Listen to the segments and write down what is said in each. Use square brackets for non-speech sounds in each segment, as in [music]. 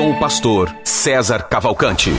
Com o pastor César Cavalcante.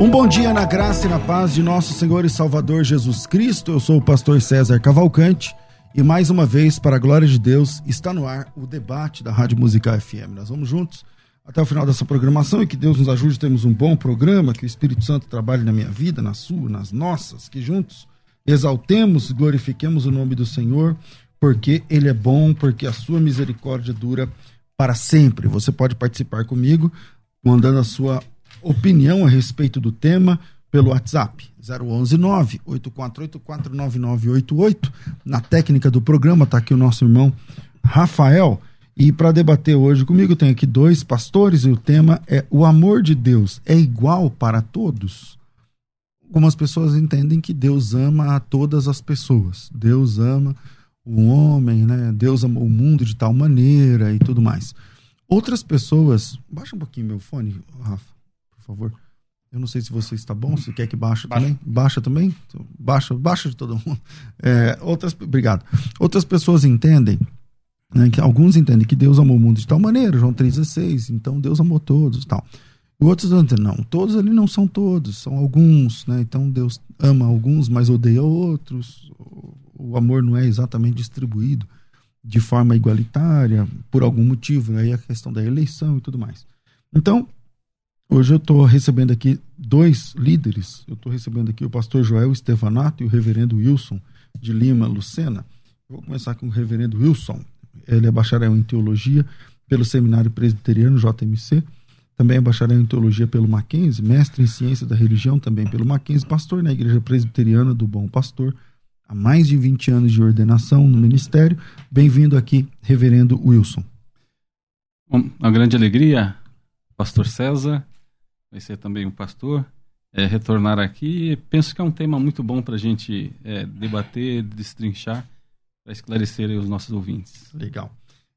Um bom dia na graça e na paz de nosso Senhor e Salvador Jesus Cristo. Eu sou o pastor César Cavalcante e mais uma vez, para a glória de Deus, está no ar o debate da Rádio Musical FM. Nós vamos juntos até o final dessa programação e que Deus nos ajude. Temos um bom programa, que o Espírito Santo trabalhe na minha vida, na sua, nas nossas, que juntos exaltemos, glorifiquemos o nome do Senhor, porque Ele é bom, porque a sua misericórdia dura para sempre. Você pode participar comigo, mandando a sua opinião a respeito do tema pelo WhatsApp 011 984849988. Na técnica do programa está aqui o nosso irmão Rafael. E para debater hoje comigo tem aqui dois pastores e o tema é o amor de Deus é igual para todos. Algumas pessoas entendem que Deus ama a todas as pessoas. Deus ama o homem, né? Deus ama o mundo de tal maneira e tudo mais. Outras pessoas, baixa um pouquinho meu fone, Rafa por favor. Eu não sei se você está bom, se quer que baixe baixa. também. Baixa também? Baixa, baixa de todo mundo. É, outras, obrigado. Outras pessoas entendem, né, que alguns entendem que Deus amou o mundo de tal maneira, João 3,16, então Deus amou todos tal. E outros não, não, todos ali não são todos, são alguns, né? Então Deus ama alguns, mas odeia outros. O amor não é exatamente distribuído de forma igualitária, por algum motivo, aí a questão da eleição e tudo mais. Então, Hoje eu estou recebendo aqui dois líderes. Eu estou recebendo aqui o pastor Joel Estevanato e o reverendo Wilson de Lima Lucena. Vou começar com o reverendo Wilson. Ele é bacharel em teologia pelo Seminário Presbiteriano JMC. Também é bacharel em teologia pelo Mackenzie, mestre em ciência da religião também pelo Mackenzie, pastor na Igreja Presbiteriana do Bom Pastor, há mais de 20 anos de ordenação no ministério. Bem-vindo aqui, reverendo Wilson. Uma grande alegria, pastor César, vai ser também um pastor, é, retornar aqui. Penso que é um tema muito bom para a gente é, debater, destrinchar, para esclarecer os nossos ouvintes. Legal.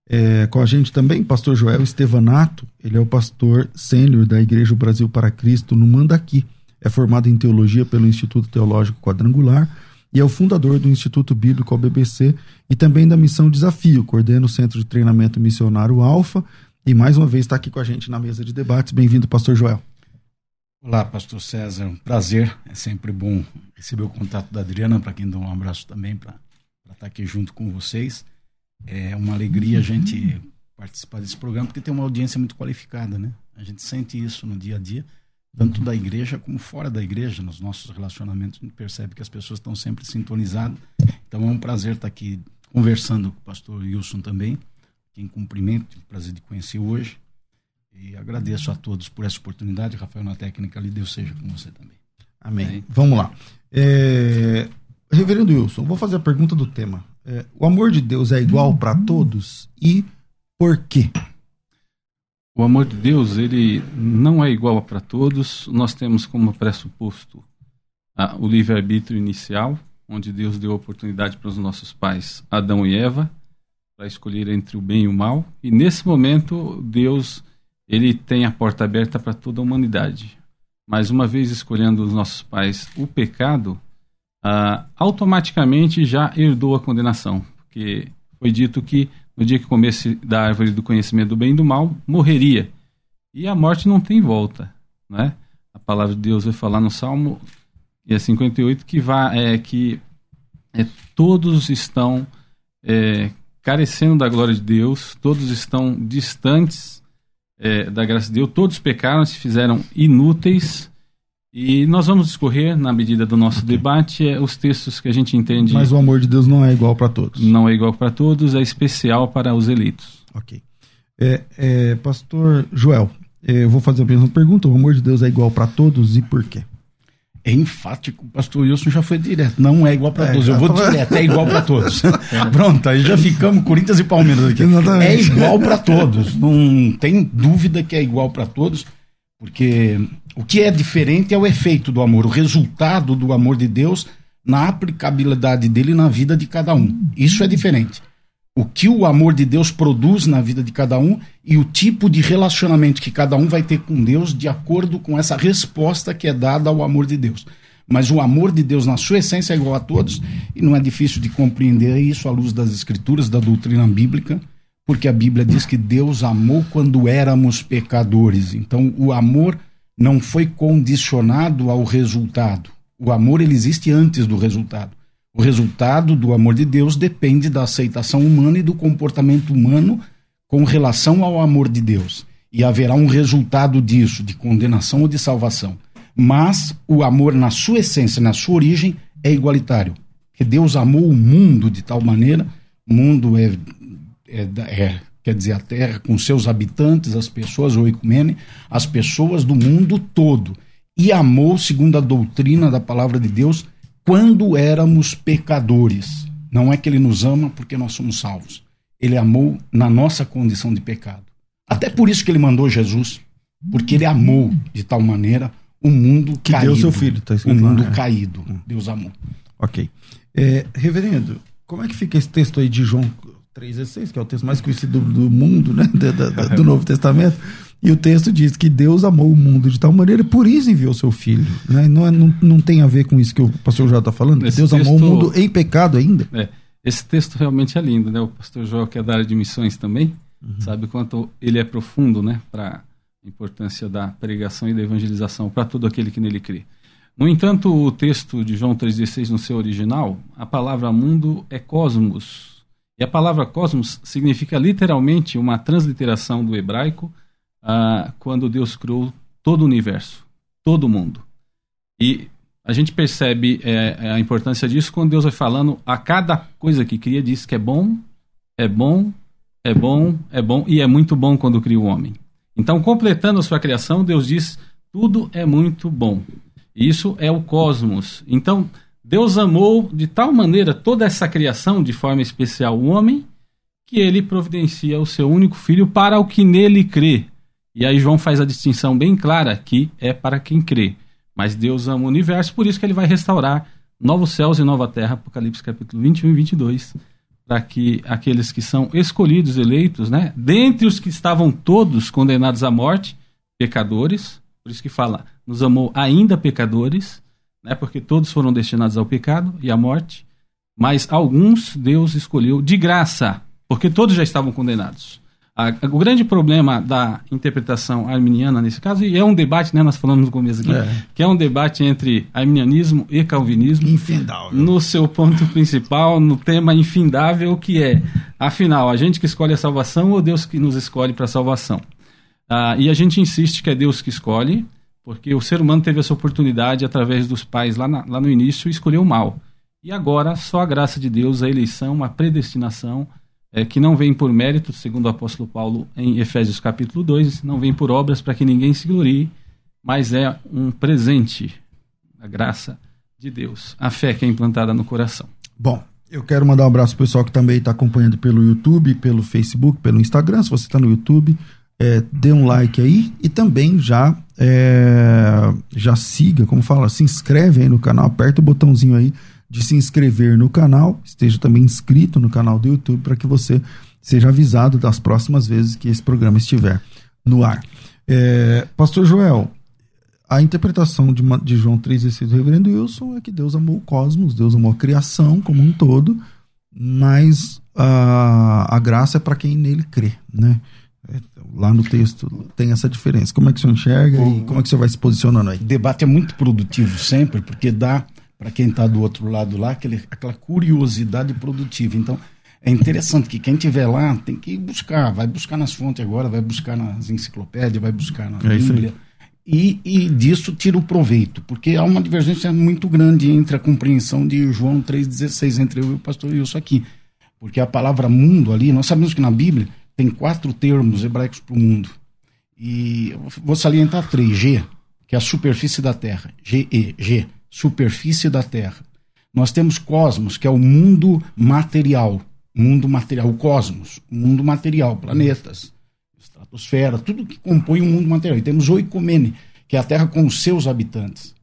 É, com a gente também, pastor Joel Estevanato, ele é o pastor sênior da Igreja Brasil para Cristo no Mandaqui. É formado em teologia pelo Instituto Teológico Quadrangular e é o fundador do Instituto Bíblico BBC e também da Missão Desafio, coordena o Centro de Treinamento Missionário Alfa e mais uma vez está aqui com a gente na mesa de debates. Bem-vindo, pastor Joel. Olá, pastor César, um prazer. É sempre bom receber o contato da Adriana, para quem dá um abraço também, para estar tá aqui junto com vocês. É uma alegria a gente participar desse programa, porque tem uma audiência muito qualificada, né? A gente sente isso no dia a dia, tanto da igreja como fora da igreja, nos nossos relacionamentos, a gente percebe que as pessoas estão sempre sintonizadas. Então é um prazer estar aqui conversando com o pastor Wilson também, quem cumprimento, prazer de conhecer hoje. E agradeço a todos por essa oportunidade. Rafael, na técnica ali, Deus seja com você também. Amém. Amém. Vamos lá. É... Reverendo Wilson, vou fazer a pergunta do tema. É, o amor de Deus é igual para todos e por quê? O amor de Deus, ele não é igual para todos. Nós temos como pressuposto ah, o livre-arbítrio inicial, onde Deus deu oportunidade para os nossos pais, Adão e Eva, para escolher entre o bem e o mal. E nesse momento, Deus ele tem a porta aberta para toda a humanidade. Mas uma vez escolhendo os nossos pais o pecado, ah, automaticamente já herdou a condenação, porque foi dito que no dia que comesse da árvore do conhecimento do bem e do mal, morreria. E a morte não tem volta, né? A palavra de Deus vai falar no Salmo 58 que vai é que é, todos estão é, carecendo da glória de Deus, todos estão distantes é, da graça de Deus, todos pecaram, se fizeram inúteis. E nós vamos discorrer, na medida do nosso okay. debate, é, os textos que a gente entende. Mas o amor de Deus não é igual para todos. Não é igual para todos, é especial para os eleitos. Ok. É, é, Pastor Joel, é, eu vou fazer a mesma pergunta: o amor de Deus é igual para todos e por quê? É enfático, o pastor Wilson já foi direto. Não é igual para é, todos. Eu vou direto, é igual para todos. [laughs] Pronto, aí já ficamos Corinthians e Palmeiras aqui. Exatamente. É igual para todos. Não tem dúvida que é igual para todos, porque o que é diferente é o efeito do amor, o resultado do amor de Deus na aplicabilidade dele na vida de cada um. Isso é diferente o que o amor de Deus produz na vida de cada um e o tipo de relacionamento que cada um vai ter com Deus de acordo com essa resposta que é dada ao amor de Deus. Mas o amor de Deus, na sua essência, é igual a todos, e não é difícil de compreender isso à luz das Escrituras, da doutrina bíblica, porque a Bíblia diz que Deus amou quando éramos pecadores. Então, o amor não foi condicionado ao resultado. O amor ele existe antes do resultado. O resultado do amor de Deus depende da aceitação humana e do comportamento humano com relação ao amor de Deus. E haverá um resultado disso, de condenação ou de salvação. Mas o amor, na sua essência, na sua origem, é igualitário. Que Deus amou o mundo de tal maneira, mundo é, é, é quer dizer, a terra com seus habitantes, as pessoas, o ecumene, as pessoas do mundo todo. E amou, segundo a doutrina da palavra de Deus, quando éramos pecadores. Não é que ele nos ama porque nós somos salvos. Ele amou na nossa condição de pecado. Até por isso que ele mandou Jesus, porque ele amou de tal maneira o mundo que caído. deu seu filho, tá escrito O mundo lá, é. caído. Deus amou. Ok. É, reverendo, como é que fica esse texto aí de João 3,16, que é o texto mais conhecido do, do mundo, né? Do, do, do Novo Testamento? E o texto diz que Deus amou o mundo de tal maneira, por isso enviou seu filho. Né? Não, é, não, não tem a ver com isso que o pastor João está falando, Deus texto, amou o mundo em pecado ainda. É, esse texto realmente é lindo, né? O pastor João, que é da área de missões também, uhum. sabe quanto ele é profundo, né? Para a importância da pregação e da evangelização para todo aquele que nele crê. No entanto, o texto de João 3,16 no seu original, a palavra mundo é cosmos. E a palavra cosmos significa literalmente uma transliteração do hebraico ah, quando Deus criou todo o universo, todo mundo. E a gente percebe é, a importância disso quando Deus vai falando a cada coisa que cria, diz que é bom, é bom, é bom, é bom e é muito bom quando cria o homem. Então, completando a sua criação, Deus diz: tudo é muito bom. Isso é o cosmos. Então, Deus amou de tal maneira toda essa criação, de forma especial o homem, que ele providencia o seu único filho para o que nele crê. E aí João faz a distinção bem clara que é para quem crê. Mas Deus ama o universo, por isso que ele vai restaurar novos céus e nova terra, Apocalipse capítulo 21 e 22, para que aqueles que são escolhidos, eleitos, né, dentre os que estavam todos condenados à morte, pecadores, por isso que fala, nos amou ainda pecadores, né, porque todos foram destinados ao pecado e à morte, mas alguns Deus escolheu de graça, porque todos já estavam condenados. A, o grande problema da interpretação arminiana nesse caso, e é um debate, né, nós falamos no começo aqui, é. que é um debate entre arminianismo e calvinismo. Infindável. No seu ponto principal, no tema infindável, que é, afinal, a gente que escolhe a salvação ou Deus que nos escolhe para a salvação? Ah, e a gente insiste que é Deus que escolhe, porque o ser humano teve essa oportunidade, através dos pais lá, na, lá no início, escolher o mal. E agora, só a graça de Deus, a eleição, a predestinação é, que não vem por mérito, segundo o apóstolo Paulo em Efésios capítulo 2, não vem por obras para que ninguém se glorie, mas é um presente, a graça de Deus, a fé que é implantada no coração. Bom, eu quero mandar um abraço pro pessoal que também está acompanhando pelo YouTube, pelo Facebook, pelo Instagram. Se você está no YouTube, é, dê um like aí e também já é, já siga, como fala, se inscreve aí no canal, aperta o botãozinho aí de se inscrever no canal, esteja também inscrito no canal do YouTube para que você seja avisado das próximas vezes que esse programa estiver no ar. É, Pastor Joel, a interpretação de, de João 3,16 do Reverendo Wilson é que Deus amou o cosmos, Deus amou a criação como um todo, mas a, a graça é para quem nele crê, né? É, lá no texto tem essa diferença. Como é que você enxerga o, e como é que você vai se posicionando aí? O debate é muito produtivo sempre, porque dá para quem está do outro lado lá, aquele, aquela curiosidade produtiva. Então, é interessante que quem estiver lá tem que buscar, vai buscar nas fontes agora, vai buscar nas enciclopédias, vai buscar na é Bíblia. E, e disso tira o proveito, porque há uma divergência muito grande entre a compreensão de João 3,16, entre eu e o pastor Wilson aqui. Porque a palavra mundo ali, nós sabemos que na Bíblia tem quatro termos hebraicos para o mundo. E vou salientar três: G, que é a superfície da terra, G. -E, G superfície da Terra. Nós temos cosmos, que é o mundo material, mundo material, o cosmos, o mundo material, planetas, estratosfera, tudo que compõe o mundo material. E temos o Oicomene, que é a Terra com os seus habitantes.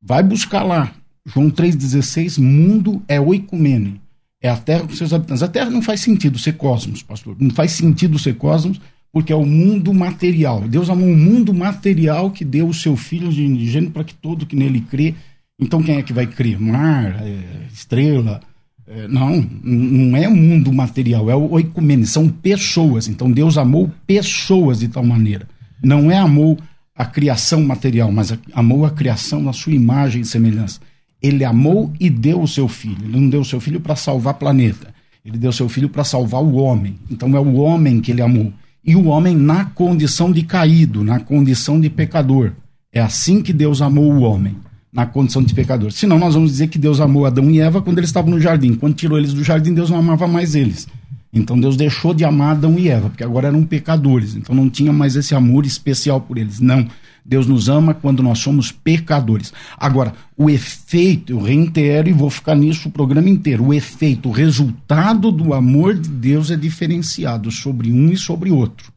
Vai buscar lá. João 3,16, mundo é oicumene. É a Terra com seus habitantes. A Terra não faz sentido ser cosmos, pastor. Não faz sentido ser cosmos, porque é o mundo material. Deus amou o mundo material que deu o seu Filho de gênero para que todo que nele crê. Então quem é que vai crer? Mar, é, estrela? É, não, não é mundo material, é o oicumene, são pessoas. Então Deus amou pessoas de tal maneira. Não é amou a criação material, mas amou a criação na sua imagem e semelhança. Ele amou e deu o seu filho. Ele não deu o seu filho para salvar o planeta. Ele deu o seu filho para salvar o homem. Então é o homem que ele amou. E o homem na condição de caído, na condição de pecador. É assim que Deus amou o homem, na condição de pecador. Senão nós vamos dizer que Deus amou Adão e Eva quando eles estavam no jardim. Quando tirou eles do jardim, Deus não amava mais eles. Então Deus deixou de amar Adão e Eva, porque agora eram pecadores. Então não tinha mais esse amor especial por eles. Não. Deus nos ama quando nós somos pecadores. Agora, o efeito, eu reitero e vou ficar nisso o programa inteiro. O efeito, o resultado do amor de Deus é diferenciado sobre um e sobre outro.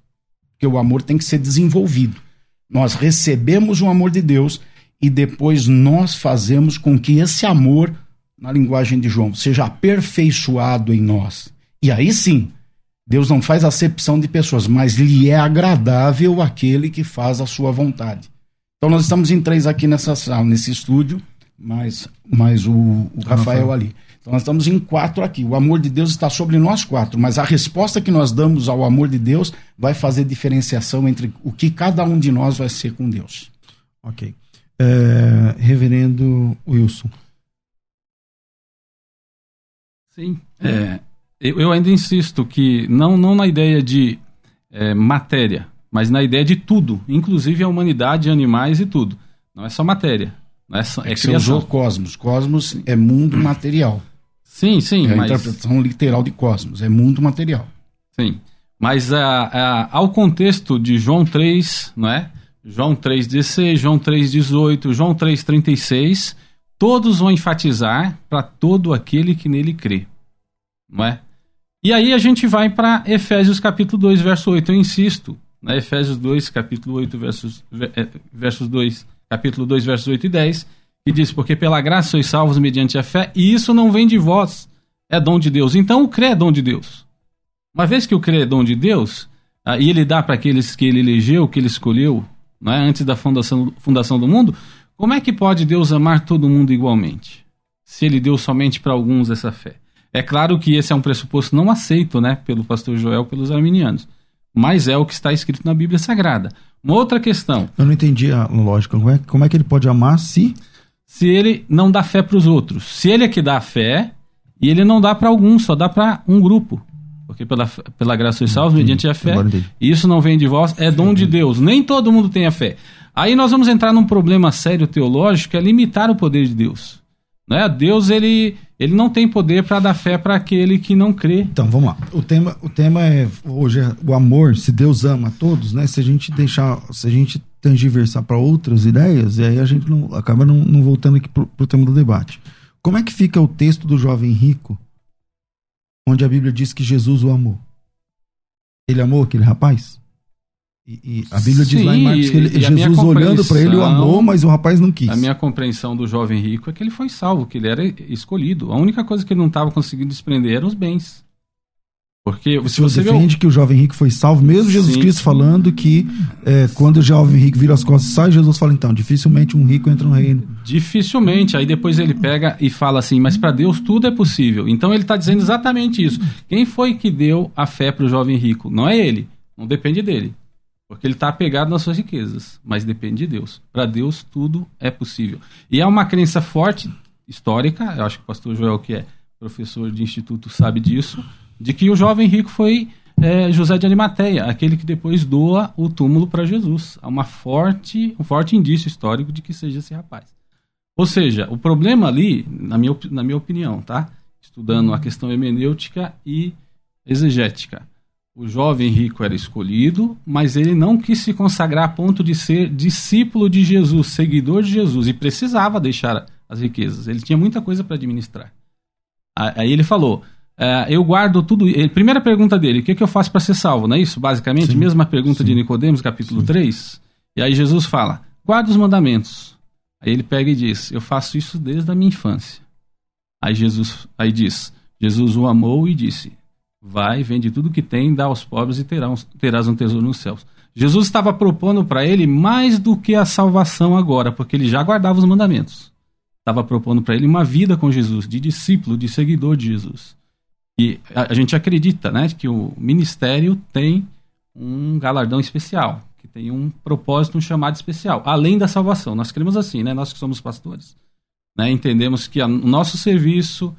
Porque o amor tem que ser desenvolvido. Nós recebemos o amor de Deus e depois nós fazemos com que esse amor, na linguagem de João, seja aperfeiçoado em nós e aí sim, Deus não faz acepção de pessoas, mas lhe é agradável aquele que faz a sua vontade. Então nós estamos em três aqui nessa sala, nesse estúdio, mais, mais o, o Rafael ali. Então nós estamos em quatro aqui. O amor de Deus está sobre nós quatro, mas a resposta que nós damos ao amor de Deus vai fazer diferenciação entre o que cada um de nós vai ser com Deus. Ok. É, reverendo Wilson. Sim. É, eu, eu ainda insisto que não, não na ideia de é, matéria, mas na ideia de tudo, inclusive a humanidade, animais e tudo. Não é só matéria. Não é, só, é, é que você usou cosmos. Cosmos é mundo material. Sim, sim. É a interpretação literal de cosmos, é mundo material. Sim. Mas a, a, ao contexto de João 3, não é? João 3,16, João 3,18, João 3,36, todos vão enfatizar para todo aquele que nele crê. Não é? E aí a gente vai para Efésios capítulo 2, verso 8. Eu insisto, né? Efésios 2, capítulo 8, versos, é, versos 2, capítulo 2, versos 8 e 10, que diz, porque pela graça sois salvos mediante a fé, e isso não vem de vós, é dom de Deus. Então o crê é dom de Deus. Uma vez que o crê é dom de Deus, ah, e ele dá para aqueles que ele elegeu, que ele escolheu, né, antes da fundação, fundação do mundo, como é que pode Deus amar todo mundo igualmente? Se ele deu somente para alguns essa fé. É claro que esse é um pressuposto não aceito né, pelo pastor Joel, pelos arminianos, mas é o que está escrito na Bíblia Sagrada. Uma outra questão. Eu não entendi a lógica. Como é, como é que ele pode amar se. Se ele não dá fé para os outros. Se ele é que dá fé, e ele não dá para alguns, só dá para um grupo. Porque pela, pela graça e salvos, mediante a fé, isso não vem de vós, é dom de Deus. Nem todo mundo tem a fé. Aí nós vamos entrar num problema sério teológico, que é limitar o poder de Deus. Né? Deus ele, ele não tem poder para dar fé para aquele que não crê. Então vamos lá. O tema, o tema é hoje é o amor. Se Deus ama a todos, né? Se a gente deixar, se a gente tangiversar para outras ideias, e aí a gente não acaba não, não voltando aqui para o tema do debate. Como é que fica o texto do jovem rico, onde a Bíblia diz que Jesus o amou? Ele amou aquele rapaz? E, e, a Bíblia Sim, diz lá em Marcos que ele, Jesus olhando para ele o amou, mas o rapaz não quis. A minha compreensão do jovem rico é que ele foi salvo, que ele era escolhido. A única coisa que ele não estava conseguindo desprender eram os bens. Porque se você defende que o jovem rico foi salvo, mesmo Jesus Sim. Cristo falando que é, quando o jovem rico vira as costas e sai, Jesus fala então, dificilmente um rico entra no reino. Dificilmente. Aí depois ele pega e fala assim, mas para Deus tudo é possível. Então ele está dizendo exatamente isso. Quem foi que deu a fé para o jovem rico? Não é ele. Não depende dele. Porque ele está apegado nas suas riquezas, mas depende de Deus. Para Deus tudo é possível. E há uma crença forte, histórica, eu acho que o pastor Joel, que é professor de instituto, sabe disso, de que o jovem rico foi é, José de Arimateia, aquele que depois doa o túmulo para Jesus. Há uma forte, um forte indício histórico de que seja esse rapaz. Ou seja, o problema ali, na minha, na minha opinião, tá? Estudando a questão hermenêutica e exegética o jovem rico era escolhido, mas ele não quis se consagrar a ponto de ser discípulo de Jesus, seguidor de Jesus, e precisava deixar as riquezas. Ele tinha muita coisa para administrar. Aí ele falou: é, eu guardo tudo. Primeira pergunta dele: o que, que eu faço para ser salvo? Não é isso? Basicamente, Sim. mesma pergunta Sim. de Nicodemos, capítulo Sim. 3. E aí Jesus fala: guarda os mandamentos. Aí ele pega e diz: eu faço isso desde a minha infância. Aí Jesus aí diz: Jesus o amou e disse: vai, vende tudo que tem, dá aos pobres e terás, terás um tesouro nos céus. Jesus estava propondo para ele mais do que a salvação agora, porque ele já guardava os mandamentos. Estava propondo para ele uma vida com Jesus, de discípulo, de seguidor de Jesus. E a, gente acredita né, que o ministério tem um galardão especial, que tem um propósito, um chamado especial, além da salvação. Nós cremos assim, né, nós que somos pastores. Né, entendemos que o nosso serviço,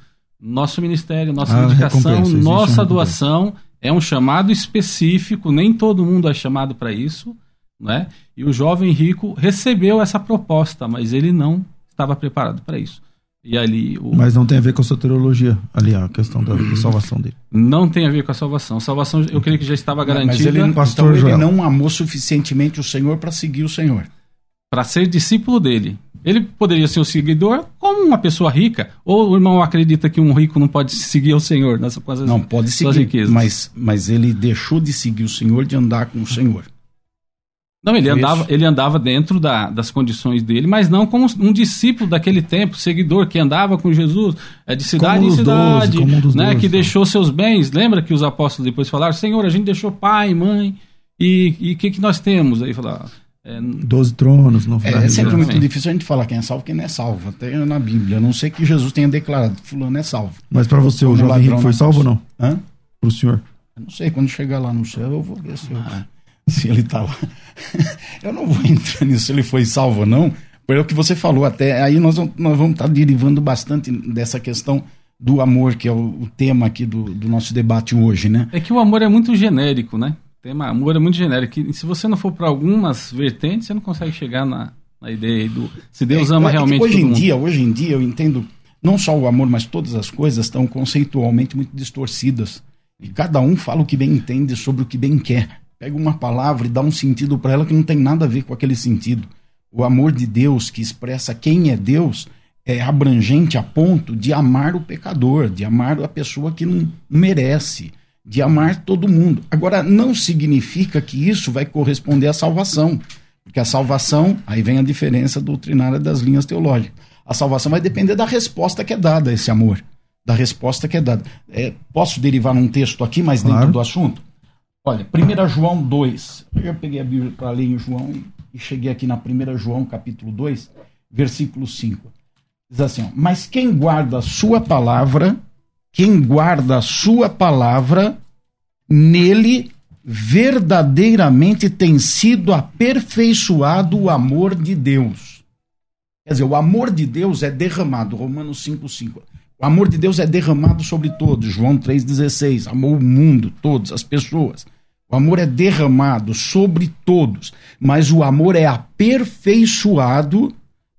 nosso ministério, nossa ah, dedicação, nossa doação é um chamado específico, nem todo mundo é chamado para isso, né? E o jovem rico recebeu essa proposta, mas ele não estava preparado para isso. E ali o... Mas não tem a ver com a soteriologia, ali a questão da, da, salvação dele. Não tem a ver com a salvação. A salvação, eu creio que já estava garantida. Mas ele, Pastor então ele não amou suficientemente o Senhor para seguir o Senhor. Para ser discípulo dele. Ele poderia ser o seguidor como uma pessoa rica. Ou o irmão acredita que um rico não pode seguir o Senhor nessa coisa? Não, pode seguir, mas, mas ele deixou de seguir o Senhor, de andar com o Senhor. Não, ele andava, ele andava dentro da, das condições dele, mas não como um discípulo daquele tempo, seguidor que andava com Jesus é, de cidade como em cidade, 12, um né, 12, que deixou seus bens. Lembra que os apóstolos depois falaram: Senhor, a gente deixou pai, mãe, e o que, que nós temos? Aí falaram: é, Doze tronos. Não é, é sempre muito difícil a gente falar quem é salvo e quem não é salvo. Até na Bíblia. A não sei que Jesus tenha declarado fulano é salvo. Mas para você, o jovem rico foi salvo ou não? Hã? Para o senhor? Eu não sei. Quando chegar lá no céu, eu vou ver se, eu, ah. [laughs] se ele está lá. [laughs] eu não vou entrar nisso, se ele foi salvo ou não. Pelo que você falou até. Aí nós, nós vamos estar tá derivando bastante dessa questão do amor, que é o, o tema aqui do, do nosso debate hoje, né? É que o amor é muito genérico, né? Tema amor é muito genérico. E se você não for para algumas vertentes, você não consegue chegar na, na ideia do se Deus é, ama é, realmente hoje em mundo. dia, hoje em dia eu entendo não só o amor, mas todas as coisas estão conceitualmente muito distorcidas. E cada um fala o que bem entende sobre o que bem quer. Pega uma palavra e dá um sentido para ela que não tem nada a ver com aquele sentido. O amor de Deus, que expressa quem é Deus, é abrangente a ponto de amar o pecador, de amar a pessoa que não merece de amar todo mundo. Agora, não significa que isso vai corresponder à salvação, porque a salvação, aí vem a diferença doutrinária das linhas teológicas. A salvação vai depender da resposta que é dada a esse amor, da resposta que é dada. É, posso derivar num texto aqui, mas claro. dentro do assunto? Olha, 1 João 2. Eu já peguei a Bíblia para ler em João e cheguei aqui na 1 João, capítulo 2, versículo 5. Diz assim: ó, Mas quem guarda a sua palavra quem guarda a sua palavra, nele verdadeiramente tem sido aperfeiçoado o amor de Deus. Quer dizer, o amor de Deus é derramado, Romanos 5,5. O amor de Deus é derramado sobre todos, João 3,16. Amou o mundo, todas as pessoas. O amor é derramado sobre todos, mas o amor é aperfeiçoado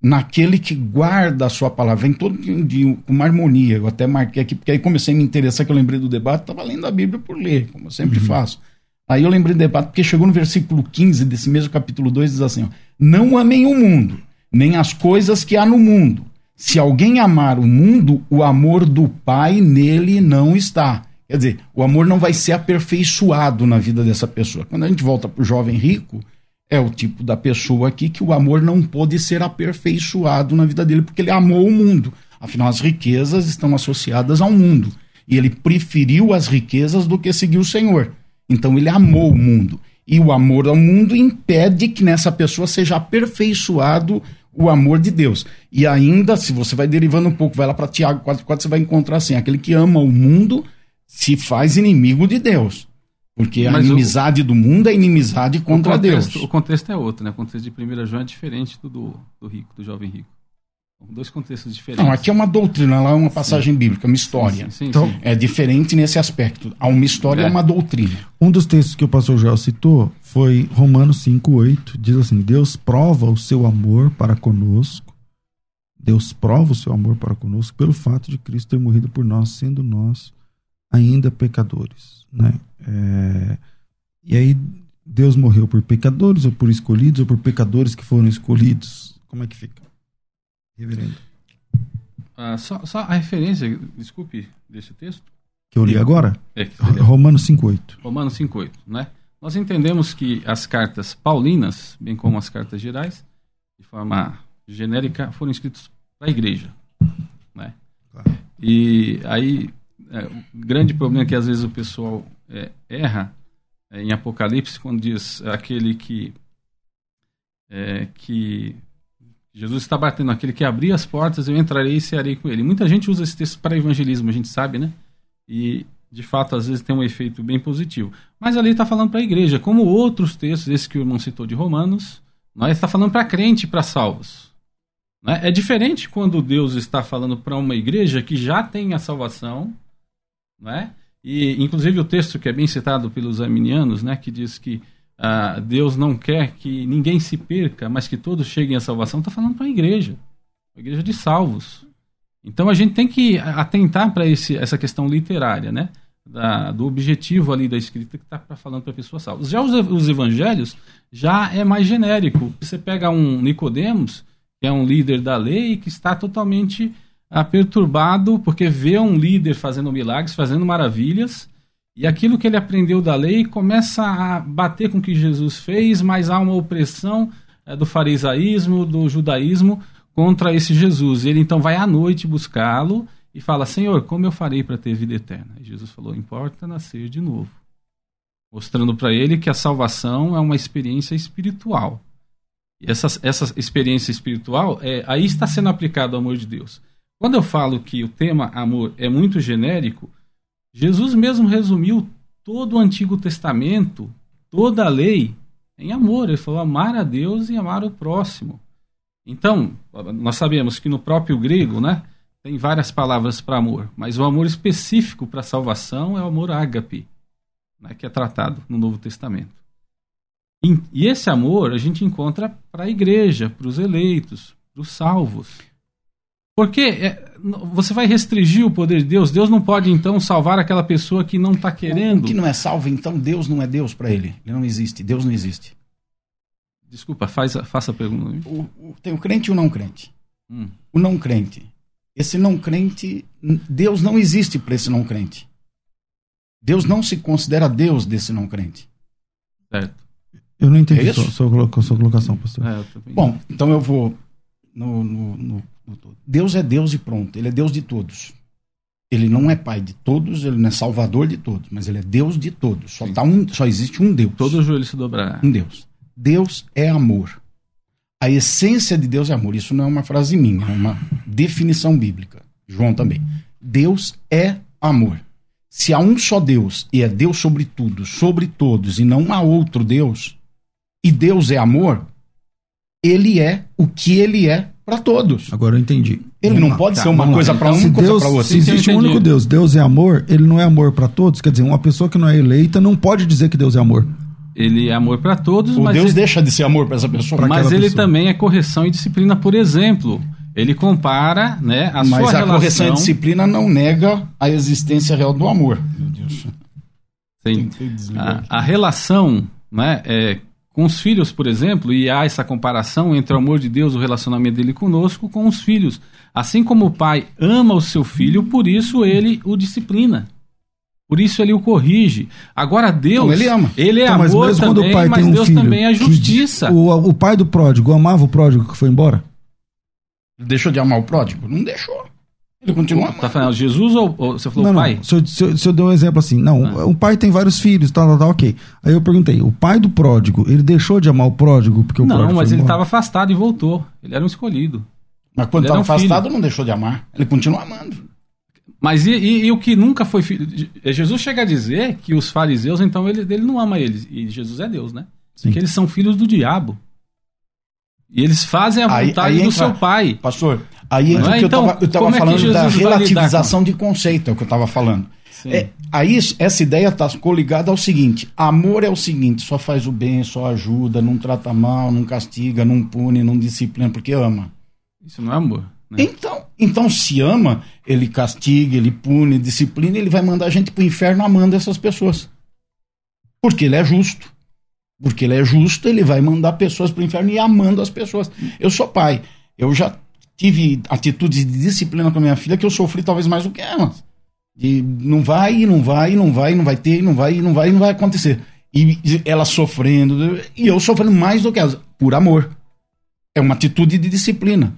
naquele que guarda a sua palavra, vem todo dia com uma harmonia. Eu até marquei aqui, porque aí comecei a me interessar, que eu lembrei do debate, estava lendo a Bíblia por ler, como eu sempre uhum. faço. Aí eu lembrei do debate, porque chegou no versículo 15 desse mesmo capítulo 2, diz assim: ó, Não amem o mundo, nem as coisas que há no mundo. Se alguém amar o mundo, o amor do Pai nele não está. Quer dizer, o amor não vai ser aperfeiçoado na vida dessa pessoa. Quando a gente volta para o jovem rico, é o tipo da pessoa aqui que o amor não pode ser aperfeiçoado na vida dele, porque ele amou o mundo. Afinal, as riquezas estão associadas ao mundo. E ele preferiu as riquezas do que seguir o Senhor. Então, ele amou o mundo. E o amor ao mundo impede que nessa pessoa seja aperfeiçoado o amor de Deus. E ainda, se você vai derivando um pouco, vai lá para Tiago 4,4, você vai encontrar assim: aquele que ama o mundo se faz inimigo de Deus. Porque Mas a inimizade o, do mundo é inimizade contra o contexto, Deus. O contexto é outro, né? O contexto de 1 João é diferente do, do, do rico, do jovem rico. São dois contextos diferentes. Não, aqui é uma doutrina, lá é uma passagem sim. bíblica, uma história. Sim, sim, então, é diferente nesse aspecto. Há uma história e é. uma doutrina. Um dos textos que o pastor Joel citou foi Romanos 5,8. Diz assim: Deus prova o seu amor para conosco. Deus prova o seu amor para conosco pelo fato de Cristo ter morrido por nós, sendo nós ainda pecadores. Né? É, e aí, Deus morreu por pecadores, ou por escolhidos, ou por pecadores que foram escolhidos? Como é que fica? Reverendo. ah, só, só a referência, desculpe, desse texto. Que eu li agora? É, Romanos 5,8. Romanos 5,8, né? Nós entendemos que as cartas paulinas, bem como as cartas gerais, de forma genérica, foram escritas para a igreja, né? Claro. E aí, é, o grande problema é que às vezes o pessoal é, erra é, em Apocalipse quando diz aquele que é, que Jesus está batendo aquele que abrir as portas, eu entrarei e cearei com ele. Muita gente usa esse texto para evangelismo, a gente sabe, né? E de fato, às vezes tem um efeito bem positivo. Mas ali está falando para a igreja, como outros textos, esse que o irmão citou de Romanos, nós está falando para crente para salvos. Né? É diferente quando Deus está falando para uma igreja que já tem a salvação, né? E inclusive o texto que é bem citado pelos arminianos, né, que diz que ah, Deus não quer que ninguém se perca, mas que todos cheguem à salvação, está falando para a igreja, a igreja de salvos. Então a gente tem que atentar para essa questão literária, né? Da, do objetivo ali da escrita que está falando para a pessoa salva. Já os, os, evangelhos já é mais genérico. Você pega um Nicodemos, que é um líder da lei, que está totalmente ah, perturbado porque vê um líder fazendo milagres, fazendo maravilhas, e aquilo que ele aprendeu da lei começa a bater com o que Jesus fez, mas há uma opressão é, do farisaísmo, do judaísmo contra esse Jesus. Ele então vai à noite buscá-lo e fala: Senhor, como eu farei para ter vida eterna? E Jesus falou: Importa nascer de novo. Mostrando para ele que a salvação é uma experiência espiritual. E essa, essa experiência espiritual, é, aí está sendo aplicado o amor de Deus. Quando eu falo que o tema amor é muito genérico, Jesus mesmo resumiu todo o Antigo Testamento, toda a lei, em amor. Ele falou amar a Deus e amar o próximo. Então, nós sabemos que no próprio grego, né, tem várias palavras para amor, mas o amor específico para salvação é o amor ágape, né, que é tratado no Novo Testamento. E, e esse amor a gente encontra para a igreja, para os eleitos, para os salvos. Porque é, você vai restringir o poder de Deus. Deus não pode, então, salvar aquela pessoa que não está querendo. O que não é salvo, então, Deus não é Deus para ele. Ele não existe. Deus não existe. Desculpa, faz, faça a pergunta. O, o, tem o crente e o não crente. Hum. O não crente. Esse não crente, Deus não existe para esse não crente. Deus não se considera Deus desse não crente. Certo. Eu não entendi é sua, sua, sua, colocação, pastor. É, Bom, então eu vou no, no, no Deus é Deus e pronto. Ele é Deus de todos. Ele não é pai de todos, ele não é salvador de todos, mas ele é Deus de todos. Só, tá um, só existe um Deus. Todo joelho se dobrará. Um Deus. Deus é amor. A essência de Deus é amor. Isso não é uma frase minha, é uma definição bíblica. João também. Deus é amor. Se há um só Deus e é Deus sobre tudo, sobre todos, e não há outro Deus, e Deus é amor, ele é o que ele é para todos. Agora eu entendi. Ele não pode tá, ser uma coisa para um, e coisa para outro. Se existe um único Deus, Deus é amor, ele não é amor para todos. Quer dizer, uma pessoa que não é eleita não pode dizer que Deus é amor. Ele é amor para todos, o mas Deus ele... deixa de ser amor para essa pessoa. Mas ele pessoa. também é correção e disciplina, por exemplo. Ele compara, né, a mas sua a relação... correção e disciplina não nega a existência real do amor. Meu Deus. Sim. A, a relação, né, é, com os filhos, por exemplo, e há essa comparação entre o amor de Deus, o relacionamento dele conosco, com os filhos. Assim como o pai ama o seu filho, por isso ele o disciplina. Por isso ele o corrige. Agora Deus, Não, ele ama. Ele é então, mas amor mesmo também, o pai mas tem um Deus filho também é justiça. o, o pai do pródigo amava o pródigo que foi embora? Deixou de amar o pródigo? Não deixou. Ele continua Tá falando Jesus ou, ou você falou não, pai? Não. Se, eu, se, eu, se eu der um exemplo assim, não, ah. o pai tem vários filhos, tá, tá, tá, ok. Aí eu perguntei, o pai do pródigo, ele deixou de amar o pródigo porque o não, pródigo Não, mas ele estava afastado e voltou. Ele era um escolhido. Mas quando estava um afastado, filho. não deixou de amar. Ele continua amando. Mas e, e, e, o que nunca foi filho? Jesus chega a dizer que os fariseus, então, ele, ele não ama eles. E Jesus é Deus, né? Sim. Que eles são filhos do diabo. E eles fazem a vontade aí, aí do entra, seu pai. Pastor, aí é? que então, eu estava é falando da relativização de conceito, é o que eu estava falando. É, aí essa ideia está coligada ao seguinte: amor é o seguinte, só faz o bem, só ajuda, não trata mal, não castiga, não pune, não disciplina, porque ama. Isso não é amor. Né? Então, então, se ama, ele castiga, ele pune, disciplina, ele vai mandar a gente para o inferno amando essas pessoas. Porque ele é justo. Porque ele é justo, ele vai mandar pessoas para o inferno e amando as pessoas. Eu sou pai. Eu já tive atitudes de disciplina com a minha filha que eu sofri talvez mais do que ela. De não vai, não vai, não vai, não vai ter, não vai, não vai, não vai acontecer. E ela sofrendo, e eu sofrendo mais do que ela, por amor. É uma atitude de disciplina.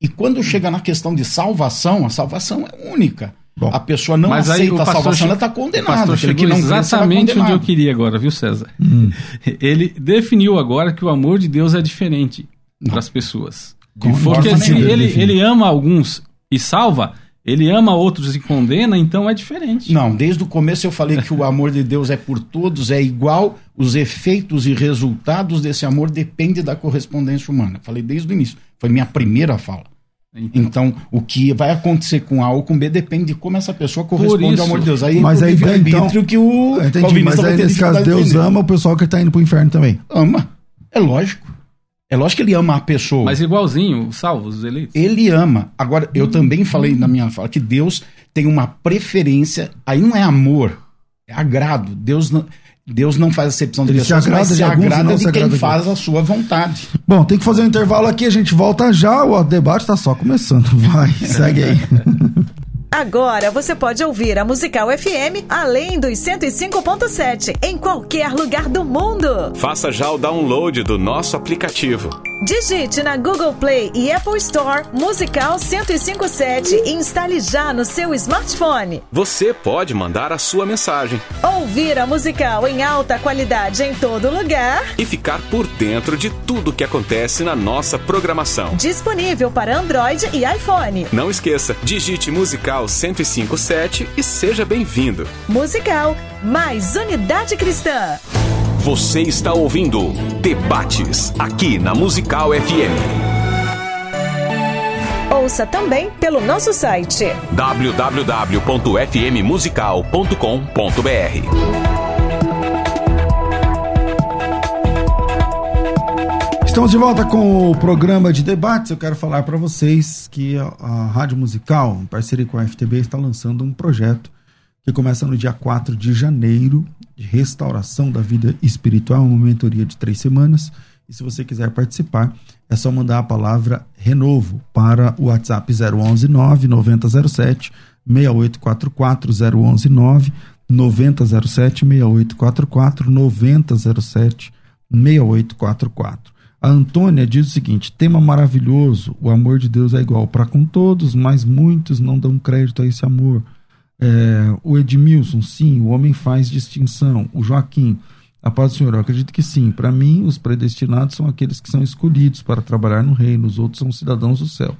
E quando chega na questão de salvação, a salvação é única. Bom, a pessoa não aceita a salvação, ela está condenada. Aquele que não exatamente onde eu queria agora, viu, César? Hum. Ele definiu agora que o amor de Deus é diferente para as pessoas. Porque se ele, ele ama alguns e salva, ele ama outros e condena, então é diferente. Não, desde o começo eu falei que o amor de Deus é por todos, é igual, os efeitos e resultados desse amor dependem da correspondência humana. Falei desde o início, foi minha primeira fala. Então, então, o que vai acontecer com A ou com B depende de como essa pessoa corresponde ao amor de Deus. Aí mas aí então, que o entendi, mas aí nesse caso Deus ama o pessoal que está indo para o inferno também. Ama, é lógico. É lógico que ele ama a pessoa. Mas igualzinho, os salvos, os eleitos. Ele ama. Agora, eu hum. também falei na minha fala que Deus tem uma preferência. Aí não é amor, é agrado. Deus não, Deus não faz acepção de pessoas, se mas se agrada de quem faz a sua vontade. Bom, tem que fazer um intervalo aqui, a gente volta já, o debate está só começando. Vai, segue aí. [laughs] Agora você pode ouvir a Musical FM além dos 105.7 em qualquer lugar do mundo. Faça já o download do nosso aplicativo. Digite na Google Play e Apple Store Musical 1057 e instale já no seu smartphone. Você pode mandar a sua mensagem. Ouvir a musical em alta qualidade em todo lugar. E ficar por dentro de tudo que acontece na nossa programação. Disponível para Android e iPhone. Não esqueça, digite Musical 1057 e seja bem-vindo. Musical, mais unidade cristã. Você está ouvindo Debates aqui na Musical FM. Ouça também pelo nosso site www.fmmusical.com.br. Estamos de volta com o programa de debates. Eu quero falar para vocês que a Rádio Musical, em parceria com a FTB, está lançando um projeto que começa no dia 4 de janeiro, de restauração da vida espiritual, uma mentoria de três semanas. E se você quiser participar, é só mandar a palavra renovo para o WhatsApp 011 9 9007 6844 011 9 9007 6844 9007 6844. A Antônia diz o seguinte: tema maravilhoso, o amor de Deus é igual para com todos, mas muitos não dão crédito a esse amor. É, o Edmilson, sim, o homem faz distinção. O Joaquim, a paz do Senhor, eu acredito que sim. Para mim, os predestinados são aqueles que são escolhidos para trabalhar no reino, os outros são cidadãos do céu.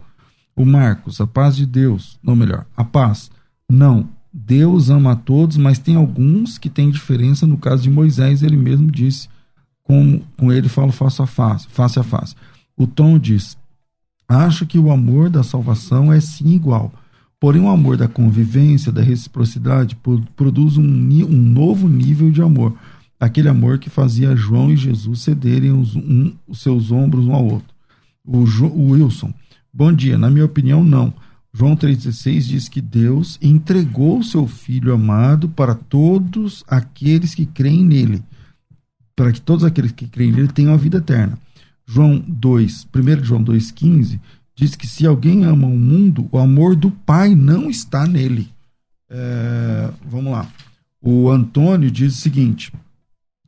O Marcos, a paz de Deus, não melhor, a paz. Não, Deus ama a todos, mas tem alguns que têm diferença. No caso de Moisés, ele mesmo disse, com, com ele falo face a face, face a face. O Tom diz: Acho que o amor da salvação é sim igual Porém, o amor da convivência, da reciprocidade, produz um, um novo nível de amor. Aquele amor que fazia João e Jesus cederem os, um, os seus ombros um ao outro. O, jo, o Wilson, bom dia. Na minha opinião, não. João 3,16 diz que Deus entregou o seu Filho amado para todos aqueles que creem nele, para que todos aqueles que creem nele tenham a vida eterna. João 2, 1 João 2,15 diz que se alguém ama o mundo, o amor do Pai não está nele. É, vamos lá. O Antônio diz o seguinte: